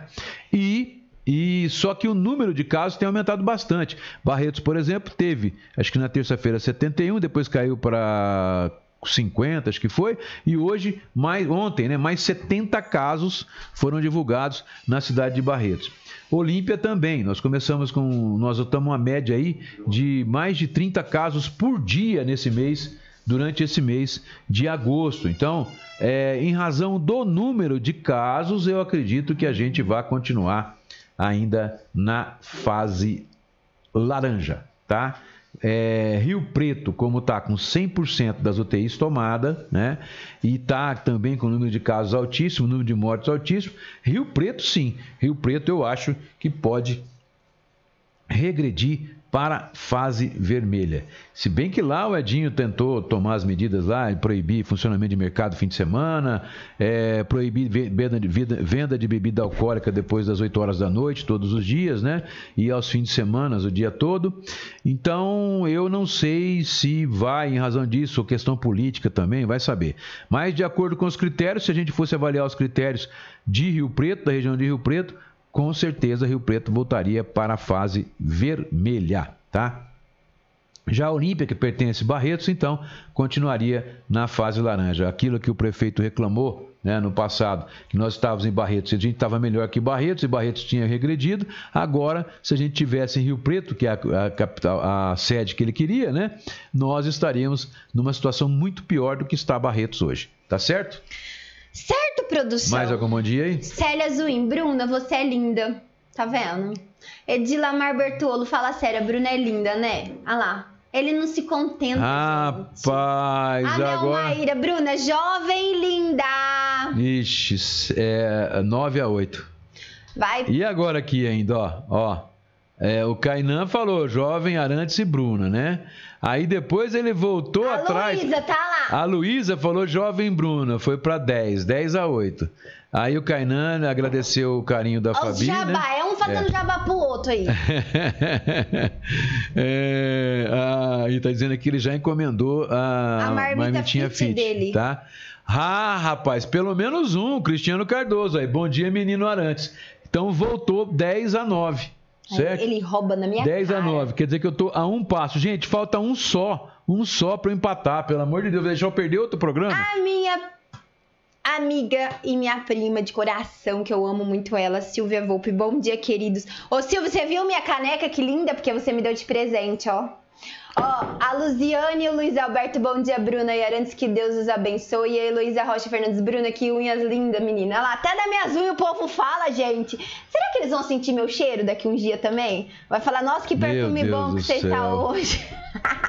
E e só que o número de casos tem aumentado bastante. Barretos, por exemplo, teve, acho que na terça-feira 71, depois caiu para 50, acho que foi, e hoje, mais ontem, né, mais 70 casos foram divulgados na cidade de Barretos. Olímpia também, nós começamos com, nós estamos uma média aí de mais de 30 casos por dia nesse mês, durante esse mês de agosto. Então, é, em razão do número de casos, eu acredito que a gente vai continuar ainda na fase laranja, tá? É, Rio Preto, como está com 100% das UTIs tomadas, né? E está também com o número de casos altíssimo, número de mortes altíssimo. Rio Preto, sim. Rio Preto, eu acho que pode regredir para fase vermelha. Se bem que lá o Edinho tentou tomar as medidas lá proibir funcionamento de mercado fim de semana, é, proibir venda de, venda de bebida alcoólica depois das 8 horas da noite, todos os dias, né? E aos fins de semana, o dia todo. Então, eu não sei se vai, em razão disso, ou questão política também, vai saber. Mas, de acordo com os critérios, se a gente fosse avaliar os critérios de Rio Preto, da região de Rio Preto, com certeza Rio Preto voltaria para a fase vermelha, tá? Já a Olímpia, que pertence a Barretos, então, continuaria na fase laranja. Aquilo que o prefeito reclamou né, no passado, que nós estávamos em Barretos e a gente estava melhor que Barretos e Barretos tinha regredido. Agora, se a gente tivesse em Rio Preto, que é a, a, capital, a sede que ele queria, né, nós estaríamos numa situação muito pior do que está Barretos hoje. Tá certo? Certo, produção. Mais algum bom dia aí? Célia Zuim, Bruna, você é linda. Tá vendo? Edilamar Bertolo, fala sério, a Bruna é linda, né? Ah lá. Ele não se contenta. Rapaz, ah, não, agora. Maíra, Bruna, jovem linda. Ixi, é 9 a 8. Vai. E agora aqui ainda, ó. ó é, o Kainan falou jovem Arantes e Bruna, né? Aí depois ele voltou a atrás. A Luísa tá lá. A Luísa falou jovem Bruna, foi para 10, 10 a 8. Aí o Kainan agradeceu o carinho da Fabi. Jabá, né? é um fazendo é. jabá pro outro aí. é, ah, e tá dizendo que ele já encomendou a, a marmitinha fit, fit dele. tá? Ah, rapaz, pelo menos um, Cristiano Cardoso aí. Bom dia, menino Arantes. Então voltou 10 a 9. Certo? Ele rouba na minha 10 cara. a 9, quer dizer que eu tô a um passo. Gente, falta um só. Um só para empatar, pelo amor de Deus. Deixar eu perder outro programa? A minha amiga e minha prima de coração, que eu amo muito ela, Silvia Volpe. Bom dia, queridos. Ô, Silvia, você viu minha caneca? Que linda, porque você me deu de presente, ó. Ó, a Luziane e o Luiz Alberto, bom dia, Bruna e Arantes, que Deus os abençoe. E a Heloísa Rocha Fernandes, Bruna, que unhas lindas, menina. Olha lá, até das minhas unhas o povo fala, gente. Será que eles vão sentir meu cheiro daqui um dia também? Vai falar, nossa, que perfume bom que você céu. está hoje.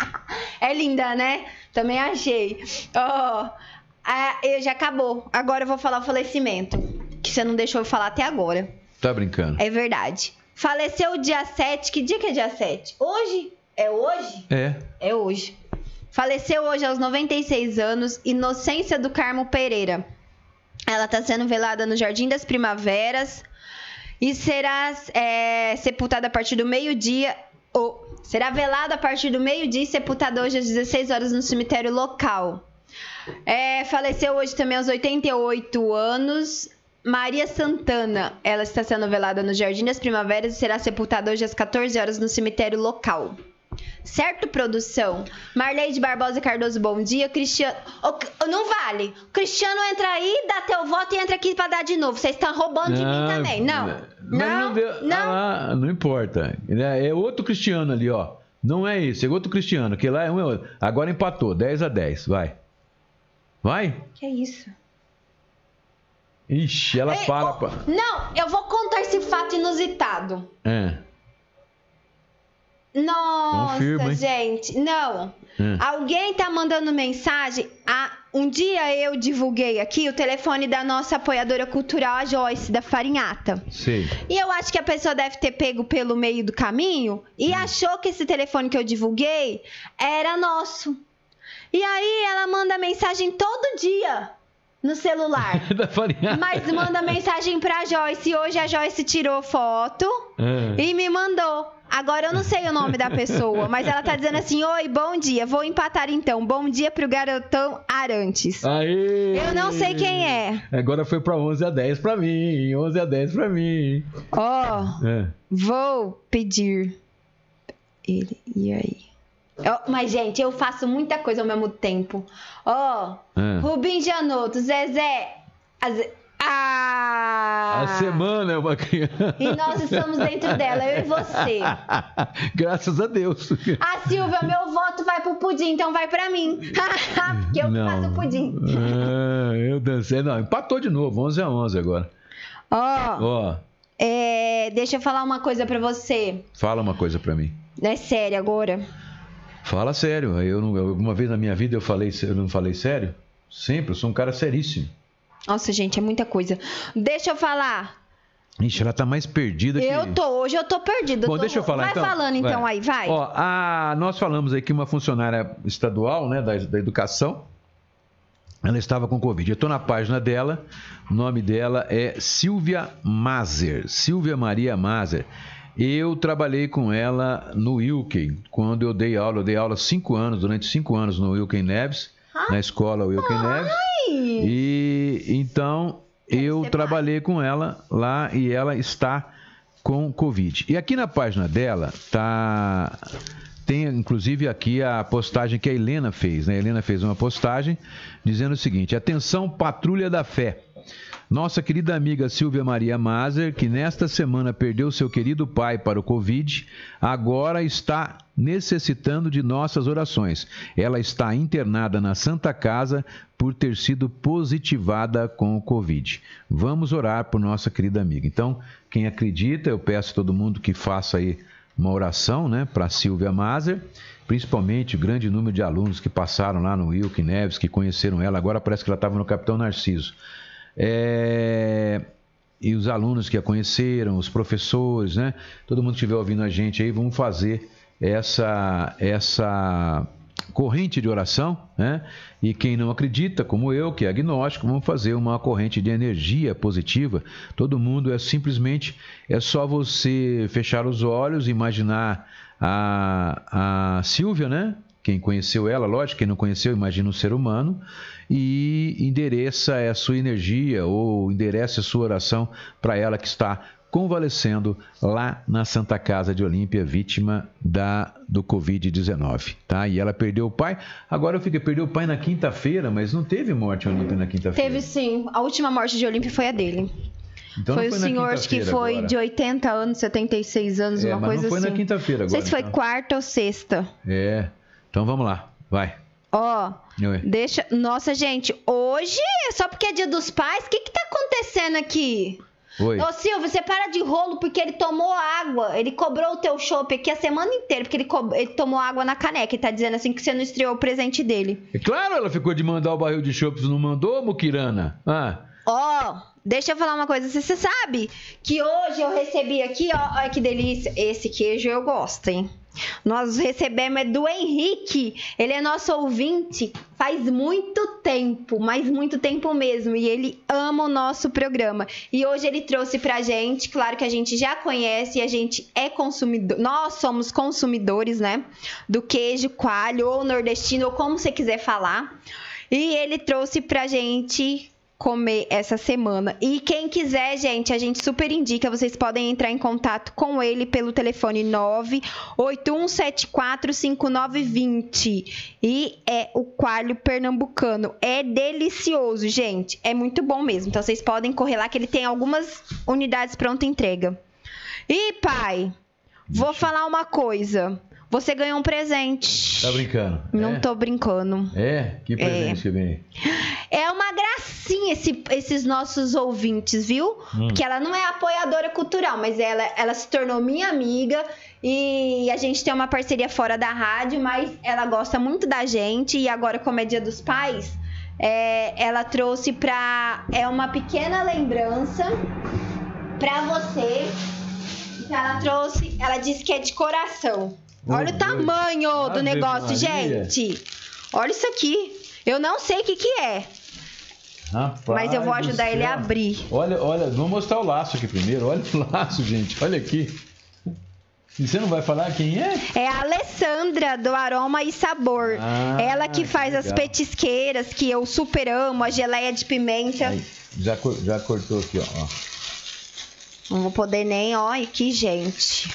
é linda, né? Também achei. Ó, oh, já acabou. Agora eu vou falar o falecimento, que você não deixou eu falar até agora. Tá brincando? É verdade. Faleceu dia 7. Que dia que é dia 7? Hoje? É hoje? É. É hoje. Faleceu hoje aos 96 anos Inocência do Carmo Pereira. Ela está sendo velada no Jardim das Primaveras e será é, sepultada a partir do meio-dia. Ou será velada a partir do meio-dia e sepultada hoje às 16 horas no cemitério local. É, faleceu hoje também aos 88 anos Maria Santana. Ela está sendo velada no Jardim das Primaveras e será sepultada hoje às 14 horas no cemitério local. Certo, produção? Marleide Barbosa Cardoso, bom dia. Cristiano. Oh, não vale. Cristiano entra aí, dá teu voto e entra aqui pra dar de novo. Vocês estão roubando de mim também. Não. Não. Não, não. Ah, não importa. É outro Cristiano ali, ó. Não é esse, é outro Cristiano, que lá é um é outro. Agora empatou, 10 a 10, vai. Vai? Que isso? Ixi, ela Ei, para. ô, pa- Não, eu vou contar esse fato inusitado. É. Nossa, Confirma, gente. Não. Hum. Alguém tá mandando mensagem. Ah, um dia eu divulguei aqui o telefone da nossa apoiadora cultural, a Joyce, da Farinhata. Sei. E eu acho que a pessoa deve ter pego pelo meio do caminho e Hum. achou que esse telefone que eu divulguei era nosso. E aí ela manda mensagem todo dia no celular. Mas manda mensagem pra Joyce. Hoje a Joyce tirou foto É. e me mandou. Agora eu não sei o nome da pessoa, mas ela tá dizendo assim: Oi, bom dia. Vou empatar então. Bom dia pro garotão Arantes. Aê! Eu não sei quem é. Agora foi pra 11 a 10 pra mim. 11 a 10 pra mim. Ó, É. vou pedir ele. E aí? Ó, mas, gente, eu faço muita coisa ao mesmo tempo. Ó, É. Rubim Janotto, Zezé. a! A semana é uma criança. E nós estamos dentro dela, eu e você. Graças a Deus. Ah, Silvia, meu voto vai pro pudim, então vai pra mim. Porque eu não. faço pudim. Ah, eu dancei. Não, empatou de novo. 11 a 11 agora. Ó, Ó, é, deixa eu falar uma coisa pra você. fala uma coisa pra mim. É sério agora. Fala sério. Eu não, eu- alguma vez na minha vida eu falei, eu não falei sério? Sempre, eu sou um cara seríssimo. Nossa, gente, é muita coisa. Deixa eu falar. Ixi, ela tá mais perdida que. Eu tô, hoje eu tô perdida. Bom, tô- deixa eu falar vai então. falando então aí, vai. Ó, a- nós falamos aqui uma funcionária estadual, né, da, da educação. Ela estava com Covid. Eu estou na página dela. O nome dela é Silvia Mazer. Silvia Maria Mazer. Eu trabalhei com ela no Wilken, quando eu dei aula. Eu dei aula cinco anos, durante cinco anos no Wilken Neves, na escola Wilken Neves. E então eu trabalhei com ela lá e ela está com Covid. E aqui na página dela tá tem inclusive aqui a postagem que a Helena fez, né? A Helena fez uma postagem dizendo o seguinte: "Atenção Patrulha da Fé. Nossa querida amiga Silvia Maria Mazer, que nesta semana perdeu seu querido pai para o Covid, agora está necessitando de nossas orações. Ela está internada na Santa Casa por ter sido positivada com o Covid. Vamos orar por nossa querida amiga. Então, quem acredita, eu peço a todo mundo que faça aí uma oração né, para Silvia Mazer, principalmente o grande número de alunos que passaram lá no Wilk Neves, que conheceram ela. Agora parece que ela estava no Capitão Narciso. É, e os alunos que a conheceram, os professores, né? Todo mundo que estiver ouvindo a gente aí, vamos fazer essa essa corrente de oração, né? E quem não acredita, como eu, que é agnóstico, vamos fazer uma corrente de energia positiva. Todo mundo é simplesmente é só você fechar os olhos, imaginar a, a Silvia, né? Quem conheceu ela, lógico, quem não conheceu, imagina um ser humano e endereça a sua energia ou endereça a sua oração para ela que está convalescendo lá na Santa Casa de Olímpia, vítima da do Covid-19, tá? E ela perdeu o pai. Agora eu fiquei, perdeu o pai na quinta-feira, mas não teve morte em Olímpia na quinta-feira. Teve sim. A última morte de Olímpio foi a dele. Então foi não o senhor que foi agora. de 80 anos, 76 anos, É, uma mas coisa não foi assim. na quinta-feira Não sei agora, se foi então. quarta ou sexta. É. Então vamos lá. Vai. Ó, Oi. deixa. Nossa, gente, hoje, só porque é dia dos pais, o que que tá acontecendo aqui? Oi. Ô, Silvio, você para de rolo porque ele tomou água. Ele cobrou o teu chopp aqui a semana inteira, porque ele, co- ele tomou água na caneca. Ele tá dizendo assim que você não estreou o presente dele. É claro, ela ficou de mandar o barril de chopp, não mandou, Mukirana? Ah, Ó, deixa eu falar uma coisa. Você sabe que hoje eu recebi aqui, ó, olha que delícia. Esse queijo eu gosto, hein? Nós recebemos do Henrique. Ele é nosso ouvinte faz muito tempo, mas muito tempo mesmo. E ele ama o nosso programa. E hoje ele trouxe pra gente, claro que a gente já conhece e a gente é consumidor. Nós somos consumidores, né? Do queijo coalho ou nordestino, ou como você quiser falar. E ele trouxe pra gente comer essa semana. E quem quiser, gente, a gente super indica, vocês podem entrar em contato com ele pelo telefone 981745920. E é o coalho pernambucano. É delicioso, gente. É muito bom mesmo. Então vocês podem correr lá que ele tem algumas unidades pronta entrega. E pai, vou falar uma coisa. Você ganhou um presente. Tá brincando? Não é? tô brincando. É? Que presente que vem? É uma gracinha esse- esses nossos ouvintes, viu? Hum. Porque ela não é apoiadora cultural, mas ela, ela se tornou minha amiga e a gente tem uma parceria fora da rádio, mas ela gosta muito da gente e agora, como é Dia dos Pais, é, ela trouxe pra. É uma pequena lembrança pra você. Ela trouxe, ela disse que é de coração. Olha o Deus. tamanho do Ave negócio, Maria. gente. Olha isso aqui. Eu não sei o que, que é. Rapaz Mas eu vou do ajudar ele a abrir. Olha, olha, vamos mostrar o laço aqui primeiro. Olha o laço, gente. Olha aqui. E você não vai falar quem é? É a Alessandra do Aroma e Sabor. Ah, Ela que faz as petisqueiras que eu super amo, a geleia de pimenta. Aí, já, já cortou aqui, ó, ó. Não vou poder nem, ó, aqui, gente.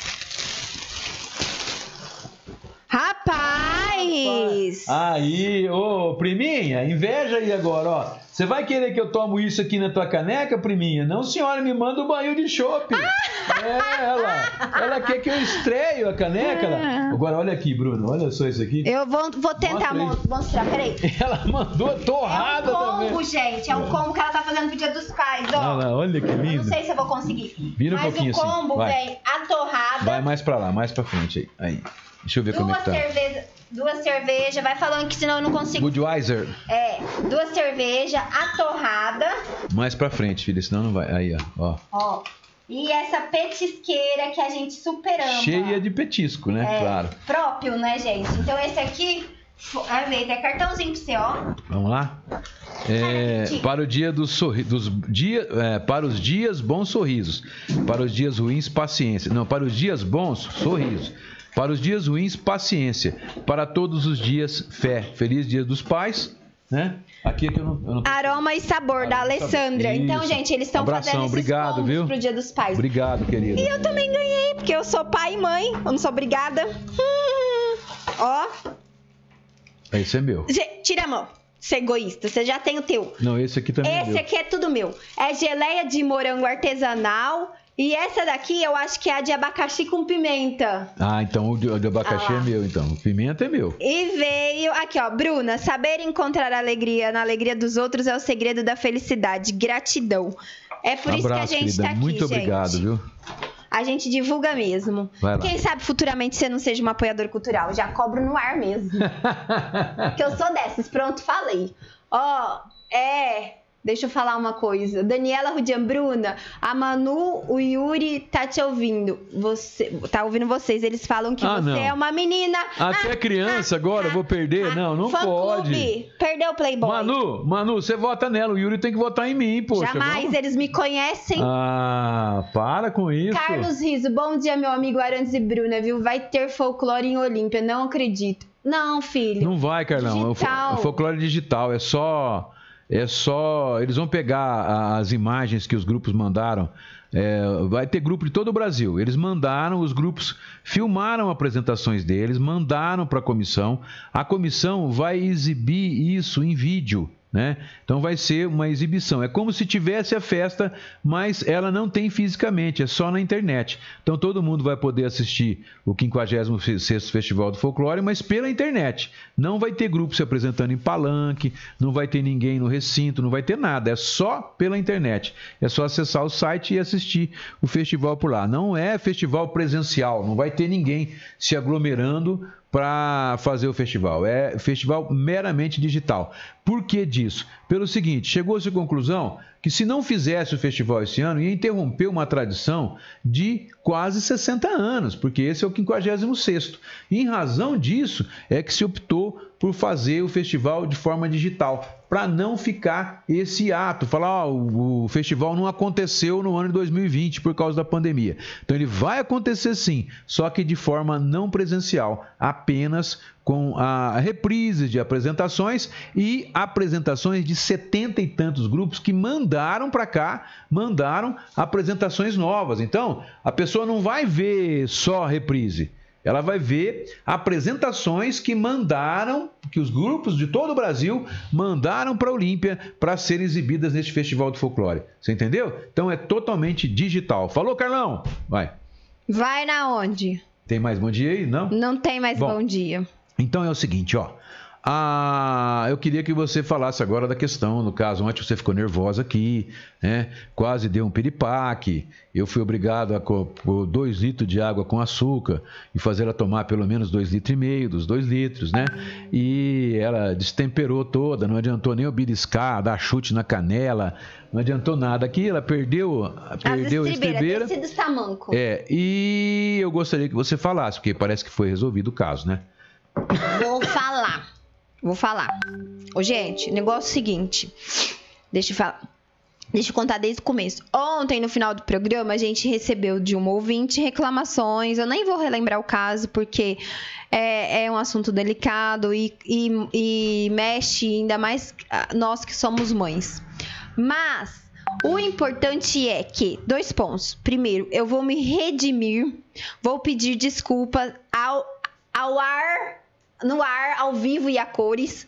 Rapaz! Aí, ô, priminha, inveja aí agora, ó. Você vai querer que eu tomo isso aqui na tua caneca, priminha? Não, senhora, me manda um banho de chopp. É, ela. Ela quer que eu estreio a caneca. Ela. Agora, olha aqui, Bruno, olha só isso aqui. Eu vou, vou tentar Mostra mo- mostrar, peraí. Ela mandou É torrada um combo, também. gente. É um combo que ela tá fazendo pro Dia dos Pais, ó. Olha lá, olha que Eu não lindo. sei se eu vou conseguir. Vira um Mas pouquinho o assim, combo vai. vem a torrada, Vai mais pra lá, mais pra frente aí. aí. Deixa eu ver como é duas que tá. cervejas, duas cervejas, vai falando que senão eu não consigo. Budweiser, É, duas cervejas, a torrada, mais pra frente, filha, senão não vai. Aí, ó. ó. E essa petisqueira que a gente super ama. Cheia de petisco, né? É, Claro. Próprio, né, gente? Então esse aqui, ver, tem cartãozinho pra você, ó. Vamos lá? É, para o dia dos, sorri dos dia, é, para os dias bons sorrisos, para os dias ruins paciência. Não, para os dias bons sorrisos, para os dias ruins paciência, para todos os dias fé. Feliz Dia dos Pais, né? Aqui é que eu não, eu não tô- Aroma e sabor da Aroma sabor. Alessandra. Então, gente, eles estão fazendo esses obrigado, viu? pro Dia dos Pais. Obrigado, querido. E eu também ganhei, porque eu sou pai e mãe. Eu não sou obrigada. Hum, ó. Esse é meu. Tira a mão. Você é egoísta. Você já tem o teu. Não, esse aqui também é Esse meu. aqui é tudo meu. É geleia de morango artesanal. E essa daqui eu acho que é a de abacaxi com pimenta. Ah, então o de, o de abacaxi Ah é meu, então. O pimenta é meu. E veio. Aqui, ó. Bruna, saber encontrar alegria na alegria dos outros é o segredo da felicidade. Gratidão. É por isso Abraço, que a gente querida. tá aqui, Muito gente. obrigado, viu? A gente divulga mesmo. Quem sabe futuramente você não seja uma apoiadora cultural. Já cobro no ar mesmo. que eu sou dessas. Pronto, falei. Ó, é. Deixa eu falar uma coisa. Daniela Rudian Bruna, a Manu, o Yuri tá te ouvindo. Você tá ouvindo vocês. Eles falam que Ah, você não. é uma menina. Até Ah, criança agora, eu vou perder? Não, não fã pode. Clube. Perdeu o Playboy. Manu, Manu, você vota nela. O Yuri tem que votar em mim, poxa. Jamais, vamos? eles me conhecem. Ah, para com isso. Carlos Riso, bom dia, meu amigo Arantes e Bruna, viu? Vai ter folclore em Olímpia, não acredito. Não, filho. Não vai, Carlão. É Digital. É folclore digital. É só. É só. Eles vão pegar as imagens que os grupos mandaram. É, vai ter grupo de todo o Brasil. Eles mandaram, os grupos filmaram apresentações deles, mandaram para a comissão. A comissão vai exibir isso em vídeo. Né? Então vai ser uma exibição. É como se tivesse a festa, mas ela não tem fisicamente, é só na internet. Então todo mundo vai poder assistir o 56º Festival do Folclore, mas pela internet. Não vai ter grupo se apresentando em palanque, não vai ter ninguém no recinto, não vai ter nada. É só pela internet. É só acessar o site e assistir o festival por lá. Não é festival presencial, não vai ter ninguém se aglomerando para fazer o festival. É festival meramente digital. Por que disso? Pelo seguinte, chegou-se à conclusão que se não fizesse o festival esse ano, ia interromper uma tradição de quase 60 anos, porque esse é o 56º. E em razão disso, é que se optou por fazer o festival de forma digital, para não ficar esse ato, falar, ó, o, festival não aconteceu no ano de 2020 por causa da pandemia. Então ele vai acontecer sim, só que de forma não presencial, apenas com a reprise de apresentações e apresentações de setenta e tantos grupos que mandaram para cá, mandaram apresentações novas. Então, a pessoa não vai ver só a reprise. Ela vai ver apresentações que mandaram, que os grupos de todo o Brasil mandaram para a Olímpia para serem exibidas neste Festival do Folclore. Você entendeu? Então é totalmente digital. Falou, Carlão? Vai. Vai na onde? Tem mais bom dia aí? Não? Não tem mais Bom. bom dia. Então é o seguinte, ó. Ah, eu queria que você falasse agora da questão, no caso, ontem você ficou nervosa aqui, né? Quase deu um piripaque. Eu fui obrigado a pôr dois litros de água com açúcar e fazer ela tomar pelo menos dois litros e meio dos dois litros, né? E ela destemperou toda, não adiantou nem eu beliscar, dar chute na canela, não adiantou nada aqui. Ela perdeu, perdeu a estribeira. tecido tamanco. É, e eu gostaria que você falasse, porque parece que foi resolvido o caso, né? Vou falar. Vou falar. Ô, gente, negócio seguinte. Deixa eu falar. Deixa eu contar desde o começo. Ontem, no final do programa, a gente recebeu de um ouvinte reclamações. Eu nem vou relembrar o caso, porque é, é um assunto delicado e, e, e mexe ainda mais nós que somos mães. Mas o importante é que, dois pontos. Primeiro, eu vou me redimir, vou pedir desculpa ao, ao ar, no ar, ao vivo e a cores,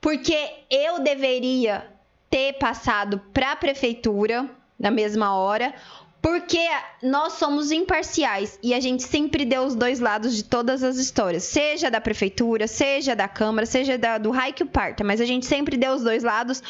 porque eu deveria ter passado para a prefeitura na mesma hora, porque nós somos imparciais e a gente sempre deu os dois lados de todas as histórias, seja da prefeitura, seja da câmara, seja da, do raio que parta, mas a gente sempre deu os dois lados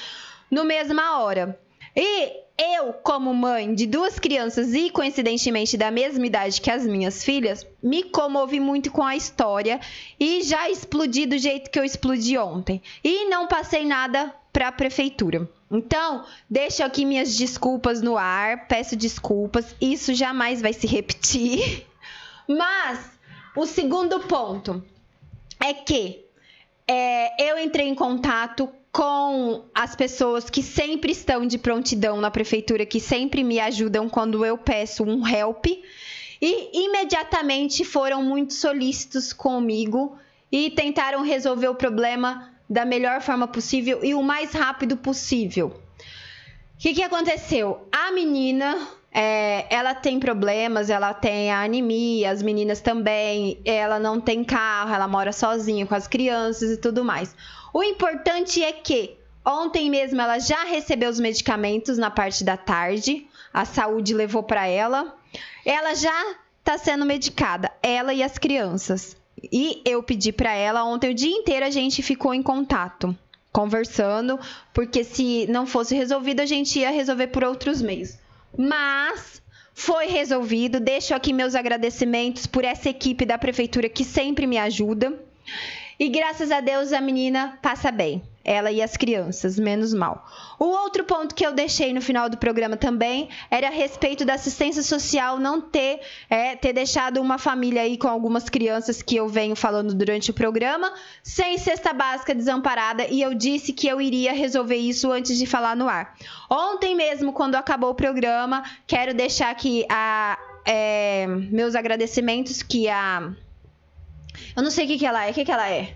no mesma hora. E eu, como mãe de duas crianças e coincidentemente da mesma idade que as minhas filhas, me comovi muito com a história e já explodi do jeito que eu explodi ontem. E não passei nada para a prefeitura. Então, deixo aqui minhas desculpas no ar, peço desculpas, isso jamais vai se repetir. Mas o segundo ponto é que é, eu entrei em contato com as pessoas que sempre estão de prontidão na prefeitura, que sempre me ajudam quando eu peço um help. E imediatamente foram muito solícitos comigo e tentaram resolver o problema da melhor forma possível e o mais rápido possível. O que, que aconteceu? A menina, é, ela tem problemas, ela tem anemia, as meninas também, ela não tem carro, ela mora sozinha com as crianças e tudo mais. O importante é que ontem mesmo ela já recebeu os medicamentos na parte da tarde, a saúde levou para ela, ela já está sendo medicada, ela e as crianças. E eu pedi para ela ontem o dia inteiro a gente ficou em contato, conversando, porque se não fosse resolvido a gente ia resolver por outros meios. Mas foi resolvido. Deixo aqui meus agradecimentos por essa equipe da prefeitura que sempre me ajuda. E graças a Deus a menina passa bem. Ela e as crianças, menos mal. O outro ponto que eu deixei no final do programa também era a respeito da assistência social não ter, é, ter deixado uma família aí com algumas crianças que eu venho falando durante o programa, sem cesta básica desamparada, e eu disse que eu iria resolver isso antes de falar no ar. Ontem mesmo, quando acabou o programa, quero deixar aqui a, é, meus agradecimentos que a. Eu não sei o que, que ela é. O que, que ela é?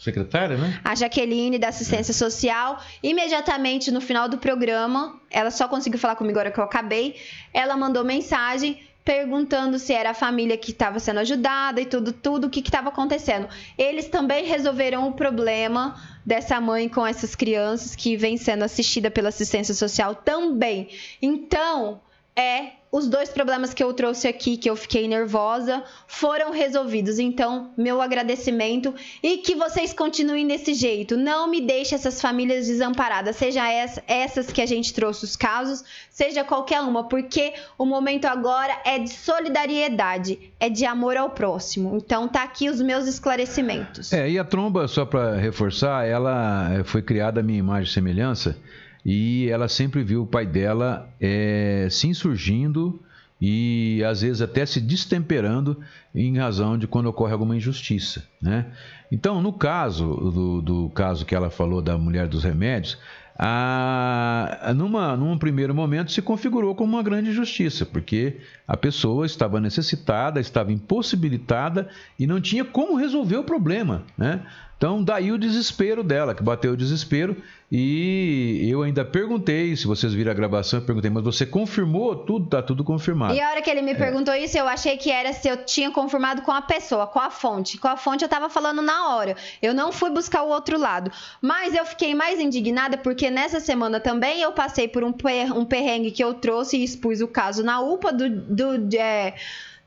Secretária, né? a Jaqueline da assistência social, imediatamente no final do programa, ela só conseguiu falar comigo agora que eu acabei, ela mandou mensagem perguntando se era a família que estava sendo ajudada e tudo, tudo o que estava acontecendo. Eles também resolveram o problema dessa mãe com essas crianças que vem sendo assistida pela assistência social também. Então, é os dois problemas que eu trouxe aqui, que eu fiquei nervosa, foram resolvidos. Então, meu agradecimento e que vocês continuem desse jeito. Não me deixe essas famílias desamparadas, seja essa- essas que a gente trouxe os casos, seja qualquer uma, porque o momento agora é de solidariedade, é de amor ao próximo. Então, tá aqui os meus esclarecimentos. É, e a tromba, só para reforçar, ela eh, foi criada à minha imagem e semelhança e ela sempre viu o pai dela eh, se insurgindo e às vezes até se destemperando em razão de quando ocorre alguma injustiça, né? Então, no caso do, do caso que ela falou da mulher dos remédios, a, numa, num primeiro momento se configurou como uma grande injustiça, porque a pessoa estava necessitada, estava impossibilitada e não tinha como resolver o problema, né? Então, daí o desespero dela, que bateu o desespero. E eu ainda perguntei, se vocês viram a gravação, eu perguntei, mas você confirmou tudo? Tá tudo confirmado. E a hora que É. ele me perguntou isso, eu achei que era se eu tinha confirmado com a pessoa, com a fonte. Com a fonte eu tava falando na hora. Eu não fui buscar o outro lado. Mas eu fiquei mais indignada porque nessa semana também eu passei por um, per- um perrengue que eu trouxe e expus o caso na UPA do, do, é,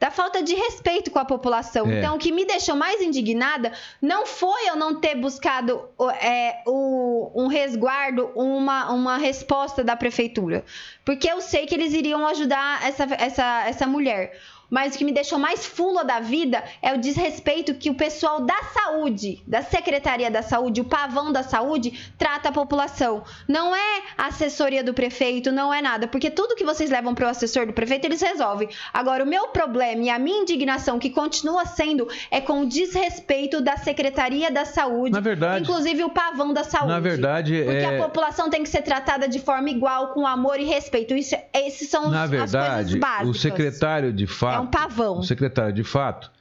da falta de respeito com a população. É. Então, o que me deixou mais indignada não foi eu não ter buscado é, o- um resguardo, uma, uma resposta da prefeitura. Porque eu sei que eles iriam ajudar essa, essa, essa mulher. Mas o que me deixou mais fula da vida é o desrespeito que o pessoal da saúde, da Secretaria da Saúde, o pavão da saúde, trata a população. Não é assessoria do prefeito, não é nada. Porque tudo que vocês levam para o assessor do prefeito, eles resolvem. Agora, o meu problema e a minha indignação, que continua sendo, é com o desrespeito da Secretaria da Saúde. Na verdade- Inclusive o pavão da saúde. Na verdade, Porque é- a população tem que ser tratada de forma igual, com amor e respeito. Isso, esses são os- Na as verdade, coisas básicas. o secretário de fato. Um pavão. O secretário de fato.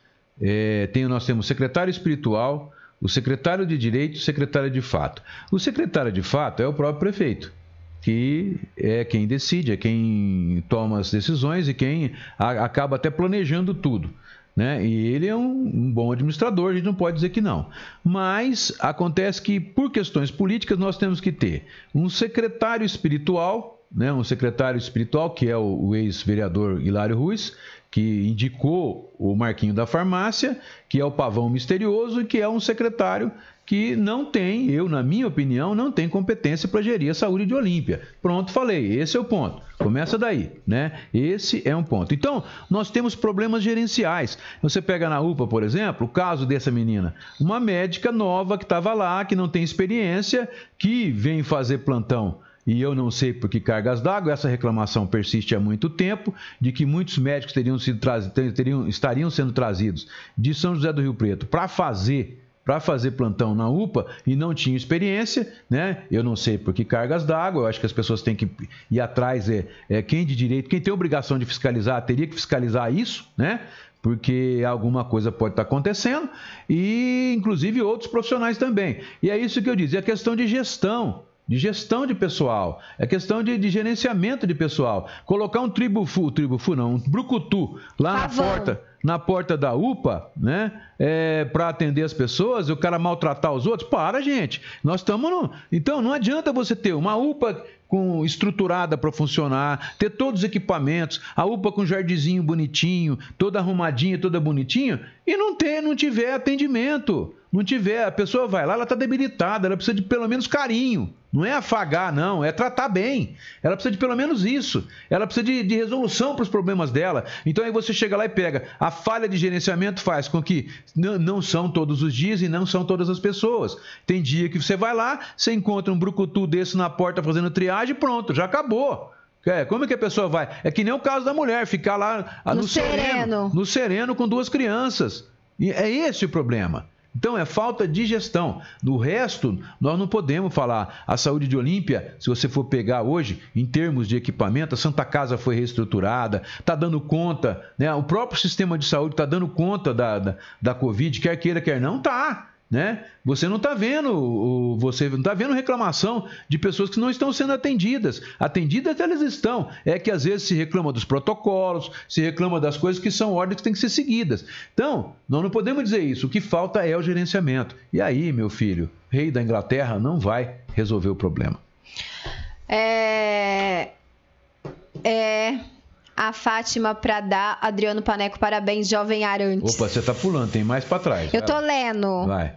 é, tem, nós temos secretário espiritual, o secretário de direito e o secretário de fato. O secretário de fato é o próprio prefeito, que é quem decide, é quem toma as decisões e quem a- acaba até planejando tudo. Né? E ele é um, um bom administrador, a gente não pode dizer que não. Mas acontece que, por questões políticas, nós temos que ter um secretário espiritual, né? um secretário espiritual, que é o, o ex-vereador Hilário Ruiz, que indicou o Marquinho da Farmácia, que é o pavão misterioso e que é um secretário que não tem, eu, na minha opinião, não tem competência para gerir a saúde de Olímpia. Pronto, falei, esse é o ponto. Começa daí, né? Esse é um ponto. Então, nós temos problemas gerenciais. Você pega na UPA, por exemplo, o caso dessa menina, uma médica nova que estava lá, que não tem experiência, que vem fazer plantão e eu não sei por que cargas d'água, essa reclamação persiste há muito tempo, de que muitos médicos teriam sido trazidos, teriam, estariam sendo trazidos de São José do Rio Preto para fazer para fazer plantão na UPA e não tinham experiência, né? Eu não sei por que cargas d'água, eu acho que as pessoas têm que ir atrás, é, é quem de direito, quem tem obrigação de fiscalizar, teria que fiscalizar isso, né? Porque alguma coisa pode estar acontecendo e, inclusive, outros profissionais também. E é isso que eu disse, é questão de gestão de gestão de pessoal, é questão de, de gerenciamento de pessoal. Colocar um tribufu, tribufu não, um brucutu lá na porta, na porta da UPA, né, é, para atender as pessoas, e o cara maltratar os outros, para, gente. Nós estamos no. Então, não adianta você ter uma UPA com estruturada para funcionar, ter todos os equipamentos, a UPA com jardinzinho bonitinho, toda arrumadinha, toda bonitinha, e não ter, não tiver atendimento. Não tiver, a pessoa vai lá, ela está debilitada, ela precisa de pelo menos carinho. Não é afagar, não, é tratar bem. Ela precisa de pelo menos isso. Ela precisa de, de resolução para os problemas dela. Então aí você chega lá e pega. A falha de gerenciamento faz com que não, são todos os dias e não são todas as pessoas. Tem dia que você vai lá, você encontra um brucutu desse na porta fazendo triagem e pronto, já acabou. É, como é que a pessoa vai? É que nem o caso da mulher, ficar lá ah, No sereno. no sereno com duas crianças. E é esse o problema. Então é falta de gestão. Do resto, nós não podemos falar. A saúde de Olímpia, se você for pegar hoje, em termos de equipamento, a Santa Casa foi reestruturada, está dando conta, né? o próprio sistema de saúde está dando conta da, da, da Covid, quer queira, quer não, tá. Né? Você não está vendo, você não está vendo reclamação de pessoas que não estão sendo atendidas. Atendidas elas estão. É que às vezes se reclama dos protocolos, se reclama das coisas que são ordens que têm que ser seguidas. Então, nós não podemos dizer isso. O que falta é o gerenciamento. E aí, meu filho, rei da Inglaterra não vai resolver o problema. É. É. A Fátima Pradá, Adriano Paneco, parabéns, jovem Arantes. Opa, você está pulando, tem mais para trás. Eu tô lendo. Vai.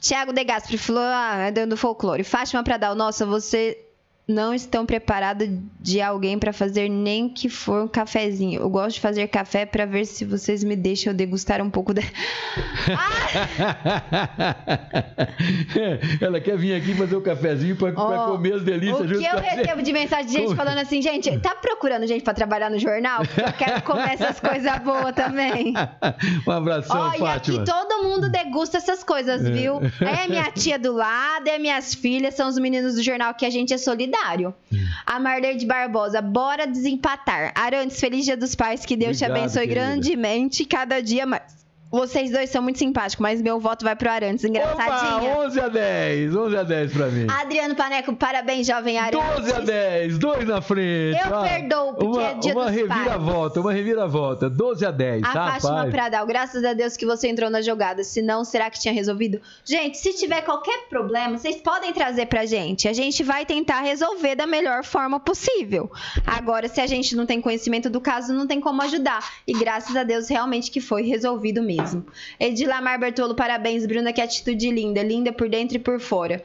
Tiago De Gasperi falou, ah, é dando folclore. Fátima Pradal, nossa, você não estão preparados de alguém pra fazer nem que for um cafezinho. Eu gosto de fazer café pra ver se vocês me deixam degustar um pouco da... Ela quer vir aqui fazer o cafezinho para Ó, comer as delícias O que eu recebo de mensagem de gente Como- falando assim, gente, tá procurando gente pra trabalhar no jornal? Porque eu quero comer essas coisas boas também. um abração, Ó, e Fátima. aqui todo mundo degusta essas coisas, viu? É minha tia do lado, é minhas filhas, são os meninos do jornal que a gente é solidário. A Marlene de Barbosa, bora desempatar. Arantes, feliz dia dos pais, que Deus te Obrigado, abençoe querida. grandemente cada dia mais. Vocês dois são muito simpáticos, mas meu voto vai pro Arantes. Engraçadinha. Opa, 11 a 10, 11 a 10 pra mim. Adriano Paneco, parabéns, jovem Arantes. 12 a 10, dois na frente. Eu Ah, perdoo, porque uma, é dia Uma dos reviravolta, uma reviravolta. 12 a 10, A tá, Fátima? Pradal, graças a Deus que você entrou na jogada. Se não, será que tinha resolvido? Gente, se tiver qualquer problema, vocês podem trazer pra gente. A gente vai tentar resolver da melhor forma possível. Agora, se a gente não tem conhecimento do caso, não tem como ajudar. E graças a Deus, realmente que foi resolvido mesmo. Edilamar Bertolo, parabéns, Bruna, que atitude linda. Linda por dentro e por fora.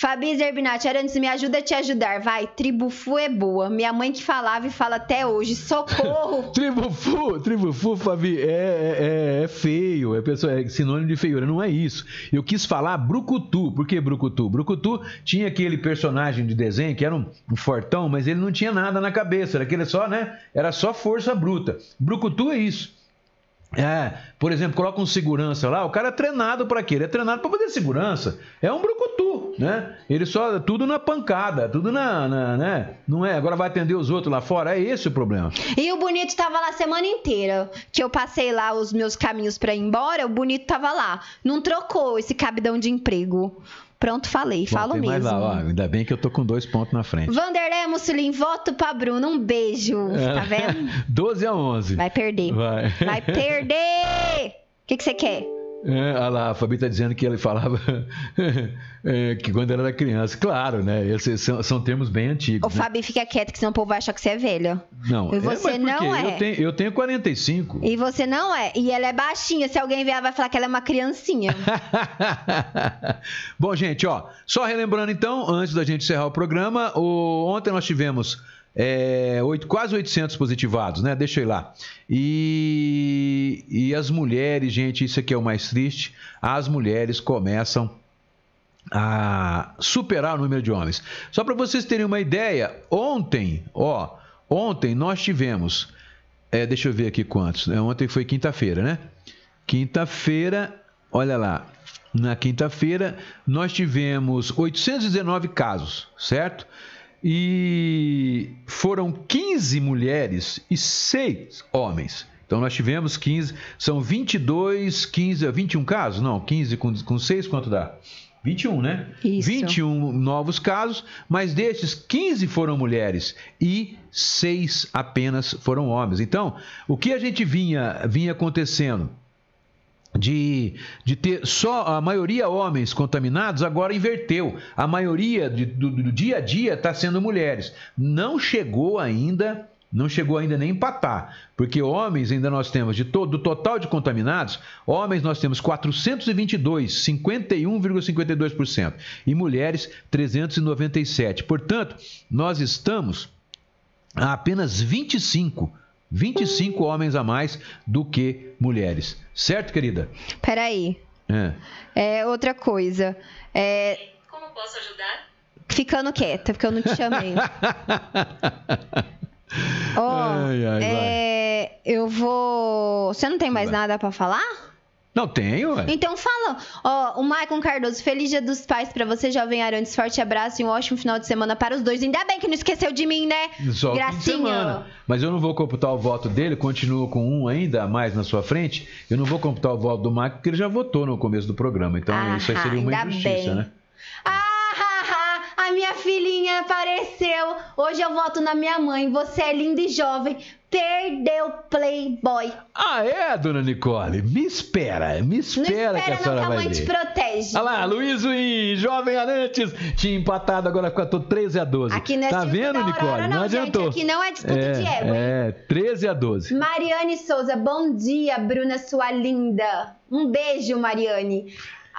Fabi Zerbinati, Arantes, me ajuda a te ajudar. Vai, tribufu é boa. Minha mãe que falava e fala até hoje. Socorro! Tribufu, tribufu, Fabi, é, é, é feio, é, pessoa, é sinônimo de feiura, não é isso. Eu quis falar brucutu, por que brucutu? Brucutu tinha aquele personagem de desenho que era um, um fortão, mas ele não tinha nada na cabeça, era aquele só, né? Era só força bruta. Brucutu é isso. É, por exemplo, coloca um segurança lá, o cara é treinado para quê? Ele é treinado para fazer segurança. É um brucutu, né? Ele só tudo na pancada, tudo na, na, né? Não é, agora vai atender os outros lá fora, é esse o problema. E o Bonito tava lá a semana inteira. Que eu passei lá os meus caminhos pra ir embora, o Bonito tava lá. Não trocou esse cabidão de emprego. Pronto, falei, Bom, falo mesmo. mais lá, ó, ainda bem que eu tô com dois pontos na frente. Vanderlei Mussolini, voto pra Bruno. Um beijo. Tá vendo? 12 a 11. Vai perder. Vai. Vai perder! O que que você quer? É, olha lá, a Fabi tá dizendo que ele falava é, que quando ele era criança. Claro, né? Esses são, são termos bem antigos. Ô, né? Fabi, fica quieto, que senão o povo vai achar que você é velha. Não, E você é, mas por não é. Eu tenho, eu tenho 45. E você não é. E ela é baixinha. Se alguém vier, ela vai falar que ela é uma criancinha. Bom, gente, ó, só relembrando então, antes da gente encerrar o programa, o- ontem nós tivemos é, quase 800 positivados, né? Deixa eu ir lá. E, e as mulheres, gente, isso aqui é o mais triste, as mulheres começam a superar o número de homens. Só para vocês terem uma ideia, ontem, ó, ontem nós tivemos, é, deixa eu ver aqui quantos, né? ontem foi quinta-feira, né? Quinta-feira, olha lá, na quinta-feira nós tivemos 819 casos, certo? E foram 15 mulheres e 6 homens. Então nós tivemos 15, são 22, 15, 21 casos? Não, 15 com, com 6 quanto dá? 21, né? Isso. 21 novos casos, mas desses 15 foram mulheres e 6 apenas foram homens. Então, o que a gente vinha, vinha acontecendo? De, de ter só a maioria homens contaminados, agora inverteu. A maioria de- do, do dia a dia está sendo mulheres. Não chegou ainda, não chegou ainda nem empatar, porque homens ainda nós temos de todo do total de contaminados, homens nós temos 422, 51,52% e mulheres 397. Portanto, nós estamos a apenas 25 25 homens a mais do que mulheres. Certo, querida? Peraí. É. É outra coisa. É, Como posso ajudar? ficando quieta, porque eu não te chamei. Ó, Ai, ai, é, eu vou. Você não tem mais Vai. nada pra falar? Não tenho, ué. Então fala. Ó, o Maicon Cardoso, feliz dia dos pais pra você, jovem Arantes. Forte abraço e um ótimo final de semana para os dois. Ainda bem que não esqueceu de mim, né? Só Gracinha. Mas eu não vou computar o voto dele, continua com um ainda mais na sua frente. Eu não vou computar o voto do Marco, porque ele já votou no começo do programa. Então Ah, isso aí seria uma ainda injustiça, bem. né? Ah, a minha filhinha apareceu. Hoje eu voto na minha mãe. Você é linda e jovem. Perdeu Playboy. Ah, é, dona Nicole? Me espera, me Não espera, que a espera não, senhora que a mãe te protege. Olha lá, Luiz e Jovem Arantes tinha empatado, agora ficou 13 a 12. Aqui não é tá vendo, da Nicole? Aurora, não, não, gente. adiantou. Aqui não é disputa é, de ego? É, 13 a 12. Mariane Souza, bom dia, Bruna, sua linda. Um beijo, Mariane.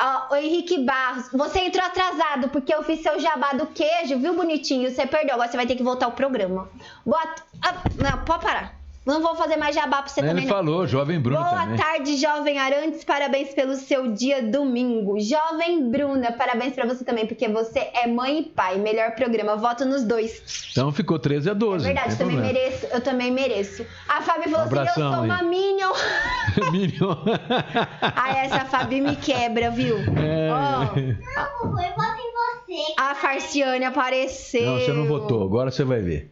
Ó, o Henrique Barros, você entrou atrasado porque eu fiz seu jabá do queijo, viu, bonitinho? Você perdeu, agora você vai ter que voltar ao programa. Boa... Ah, não, pode parar. Não vou fazer mais jabá pra você Ele também, não. falou, Jovem Bruno Boa também. tarde, jovem Arantes. Parabéns pelo seu dia domingo. Jovem Bruna, parabéns pra você também, porque você é mãe e pai. Melhor programa. Voto nos dois. Então ficou 13 a 12. É verdade, não também problema. mereço. Eu também mereço. A Fabi falou assim: eu abração sou aí. uma Minion. Minion. Ai, essa Fabi me quebra, viu? É. Ó, Não foi, voto em você. a Farciane apareceu. Não, você não votou, agora você vai ver.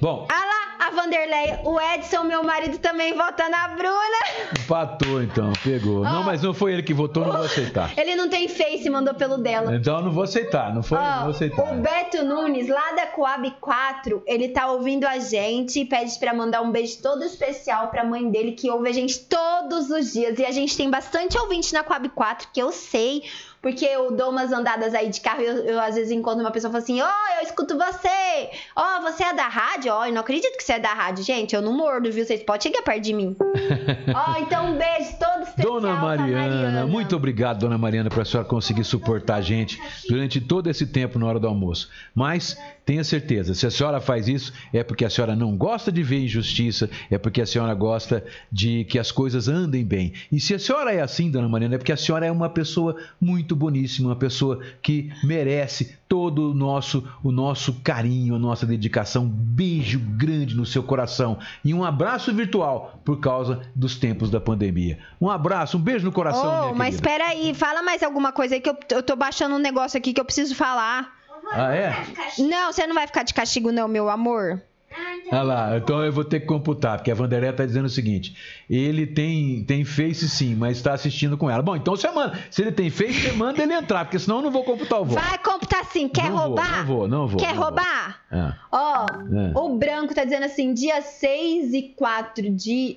Bom, Ah lá, A Vanderlei, o Edson, meu marido, também vota na Bruna. Empatou, então, pegou. Não, mas não foi ele que votou, não vou aceitar. Ele não tem face, mandou pelo dela. Então eu não vou aceitar, não foi, Ó, não vou aceitar. o Beto Nunes, lá da Coab 4, ele tá ouvindo a gente e pede pra mandar um beijo todo especial pra mãe dele, que ouve a gente todos os dias. E a gente tem bastante ouvinte na Coab 4, que eu sei, porque eu dou umas andadas aí de carro e eu, eu às vezes encontro uma pessoa e falo assim: Ó, eu escuto você! Ó, você é da rádio? Ó, eu não acredito que você é da rádio. Gente, eu não mordo, viu? Vocês podem chegar perto de mim. Ó, então um beijo todo especial Dona Mariana, Mariana. muito obrigado, Dona Mariana, por a senhora conseguir suportar a gente durante todo esse tempo na hora do almoço. Mas tenha certeza, se a senhora faz isso, é porque a senhora não gosta de ver injustiça, é porque a senhora gosta de que as coisas andem bem. E se a senhora é assim, Dona Mariana, é porque a senhora é uma pessoa muito boníssima, uma pessoa que merece todo o nosso, o nosso carinho, a nossa dedicação. Um beijo grande no seu coração e um abraço virtual por causa dos tempos da pandemia. Um abraço, um beijo no coração, minha mas espera aí, fala mais alguma coisa aí que eu, eu tô baixando um negócio aqui que eu preciso falar. Ah, é? Não, você não vai ficar de castigo não, meu amor. Olha lá, então eu vou ter que computar, porque a Vanderé está dizendo o seguinte: ele tem, tem Face sim, mas está assistindo com ela. Bom, então você manda. Se ele tem Face, você manda ele entrar, porque senão eu não vou computar o voto. Vai computar sim, quer Não vou, roubar? não vou, não vou, Quer não vou. roubar? É. Ó, É. o branco tá dizendo assim, dia 6 e 4 de...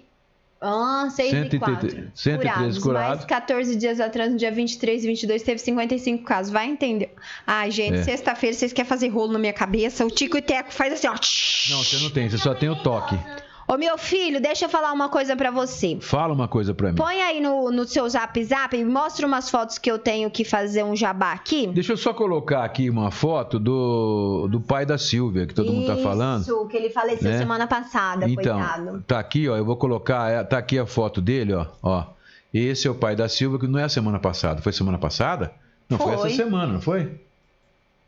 Ah, 6 e 4. 113 113 curados. Mais 14 dias atrás, no dia 23 e 22, teve 55 casos. Vai entender. Ai, gente, É. sexta-feira vocês querem fazer rolo na minha cabeça? O Tico e Teco faz assim, ó. Não, você não tem, você só tem o toque. Ô, meu filho, deixa eu falar uma coisa pra você. Fala uma coisa pra mim. Põe aí no, no seu zap zap e mostra umas fotos que eu tenho que fazer um jabá aqui. Deixa eu só colocar aqui uma foto do, do pai da Silvia, que todo mundo tá falando. Isso, que ele faleceu né? semana passada, Então, coitado. tá aqui, ó. Eu vou colocar. é, Tá aqui a foto dele, ó. ó. Esse é o pai da Silvia, que não é a semana passada. Foi semana passada? Não, foi, Foi. essa semana, não foi?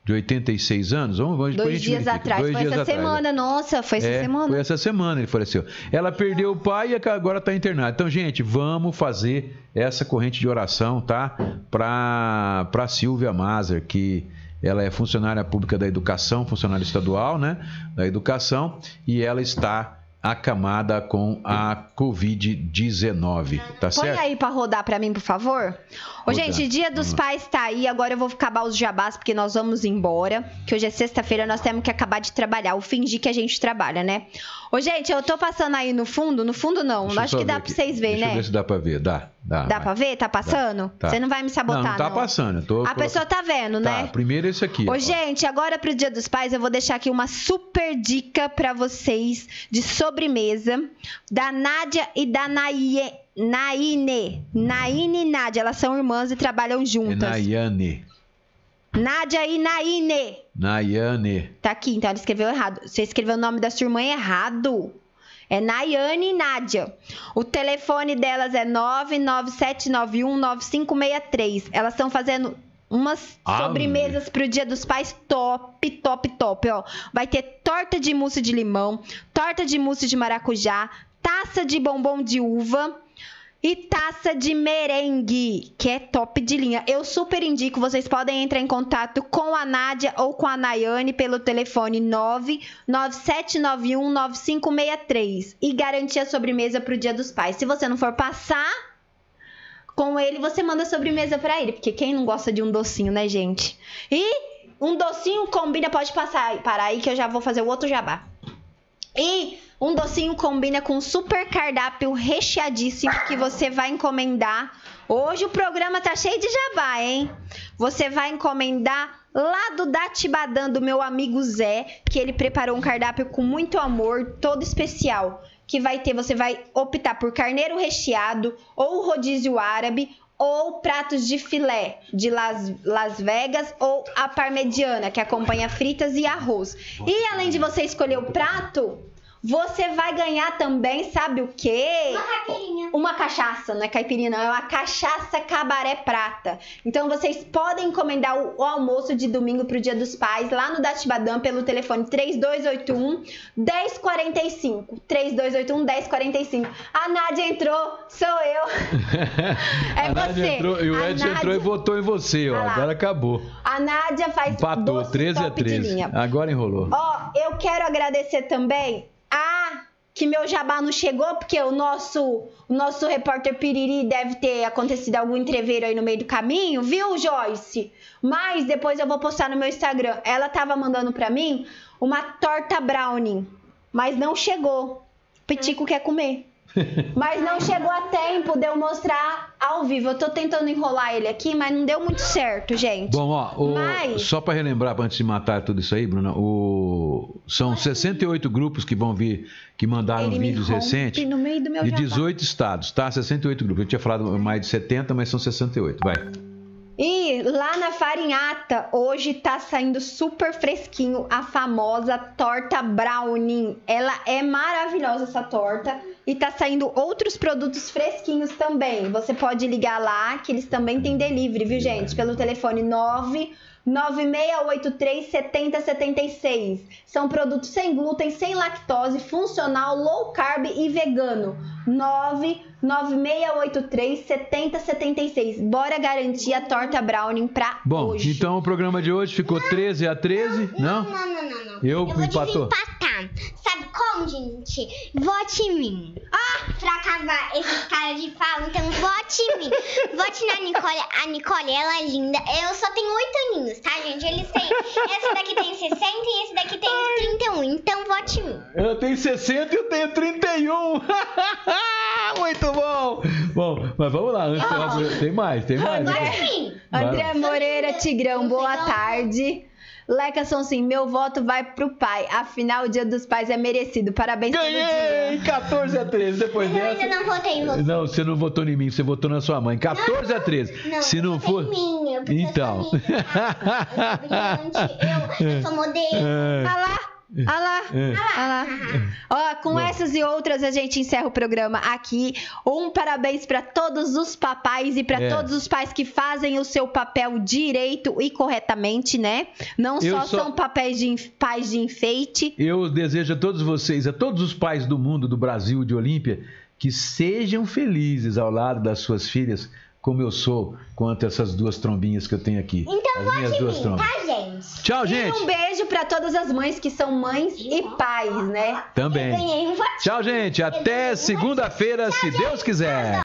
De 86 anos? Vamos, vamos Dois dias atrás. Dois foi dias essa atrás, semana, nossa, foi essa É, semana. Foi essa semana ele faleceu. Ela perdeu o pai e agora está internada. Então, gente, vamos fazer essa corrente de oração, tá? Para para Silvia Mazer, que ela é funcionária pública da educação, funcionária estadual, né? Da educação, e ela está acamada com a Covid-19, tá Põe certo? aí pra rodar pra mim, por favor. Ô, Rodar. gente, dia dos Vamos lá. pais tá aí. Agora eu vou acabar os jabás, porque nós vamos embora. Que hoje é sexta-feira, nós temos que acabar de trabalhar. Ou fingir que a gente trabalha, né? Ô, gente, eu tô passando aí no fundo. No fundo, não. Deixa Acho que dá aqui. vocês verem, Deixa eu né? ver se dá para ver. Dá, dá. Dá vai. pra ver? Tá passando? Tá. Você não vai me sabotar, não, não? não tá passando. Eu tô A pessoa tá vendo, né? Tá, primeiro esse aqui. Ô, ó. gente, agora pro Dia dos Pais eu vou deixar aqui uma super dica pra vocês de sobremesa da Nádia e da Naie, Naine. Naine e Nádia, elas são irmãs e trabalham É juntas. Nayane. Nádia e Naine. Nayane. Tá aqui, então ela escreveu errado. Você escreveu o nome da sua irmã errado. É Nayane e Nádia. O telefone delas é 997919563. Elas estão fazendo umas Ave. sobremesas pro Dia dos Pais top, top, top, ó. Vai ter torta de mousse de limão, torta de mousse de maracujá, taça de bombom de uva e taça de merengue, que é top de linha. Eu super indico, vocês podem entrar em contato com a Nádia ou com a Nayane pelo telefone 997919563 e garantir a sobremesa pro Dia dos Pais. Se você não for passar com ele, você manda sobremesa pra ele, porque quem não gosta de um docinho, né, gente? E um docinho combina, pode passar, parar aí que eu já vou fazer o outro jabá. E um docinho combina com um super cardápio recheadíssimo que você vai encomendar. Hoje o programa tá cheio de jabá, hein? Você vai encomendar lá do Datibadã do meu amigo Zé, que ele preparou um cardápio com muito amor, todo especial. Que vai ter, você vai optar por carneiro recheado ou rodízio árabe ou pratos de filé de Las, Las Vegas ou a parmegiana, que acompanha fritas e arroz. E além de você escolher o prato, você vai ganhar também, sabe o quê? Uma caipirinha. Uma cachaça, não é caipirinha, não, é uma cachaça cabaré prata. Então vocês podem encomendar o, o almoço de domingo pro Dia dos Pais lá no Datibadam pelo telefone 3281 1045. 3281 1045. A Nádia entrou, sou eu. É a Nádia você. entrou, e o A Edson entrou e Nádia- votou em você, ó. Ah. Agora acabou. A Nádia faz Empatou, doce 13 a top de 13. linha. Agora enrolou. Ó, eu quero agradecer também a que meu jabá não chegou, porque o nosso, o nosso repórter Piriri deve ter acontecido algum entreveiro aí no meio do caminho, viu, Joyce? Mas depois eu vou postar no meu Instagram. Ela tava mandando pra mim uma torta brownie, mas não chegou. Pitico quer comer. Mas não chegou a tempo de eu mostrar ao vivo. Eu tô tentando enrolar ele aqui, mas não deu muito certo, gente. Bom, ó, o- Mas- só para relembrar, antes de matar tudo isso aí, Bruna, o- são 68 grupos que vão vir, que mandaram Ele vídeos recentes. no meio do meu de jabá. 18 estados, tá? 68 grupos. Eu tinha falado mais de 70, mas são 68. Vai. E lá na Farinhata, hoje tá saindo super fresquinho a famosa torta brownie. Ela é maravilhosa essa torta e tá saindo outros produtos fresquinhos também. Você pode ligar lá que eles também têm delivery, viu, gente? Pelo telefone 9 9683 7076. São produtos sem glúten, sem lactose, funcional, low carb e vegano. 99683 7076. Bora garantir a torta brownie pra Bom, hoje. então o programa de hoje ficou 13 a 13, não? Não, não, não, não. Eu vou empatou. desempatar. Sabe como, gente? Vote em mim. Ah, pra acabar esses caras de fala, então vote em mim. Vote na Nicole. A Nicole, ela é linda. Eu só tenho oito aninhos, tá, gente? Eles têm. Esse daqui tem 60 e esse daqui tem 31. Então vote em mim. Eu tenho 60 e eu tenho 31. Muito bom. Bom, mas vamos lá. Antes, tem mais, tem mais. Em mim. André. Moreira Tigrão, boa tarde. Leca Sonsim, meu voto vai pro pai. Afinal, o Dia dos Pais é merecido. Parabéns pelo Ganhei! dia. 14 a 13. Depois Eu ainda dessa. não votei em você. Não, você não votou em mim, você votou na sua mãe. 14 a 13. Não, Se eu não for. mim, eu- Então. Eu sou, eu sou eu, eu modelo. É. Ah lá, ah lá, É. ah lá. Ó, com essas e outras a gente encerra o programa aqui. Um parabéns pra todos os papais e pra É. todos os pais que fazem o seu papel direito e corretamente, né? Não só, só- são papéis de pais de enfeite. Eu desejo a todos vocês, a todos os pais do mundo, do Brasil, de Olímpia, que sejam felizes ao lado das suas filhas, como eu sou, quanto essas duas trombinhas que eu tenho aqui. Então As minhas vote em duas mim, trombas. tá, gente? Tchau, E gente. um beijo pra todas as mães que são mães e pais, né? Também. Um. Tchau, gente. Até segunda-feira, se Deus quiser.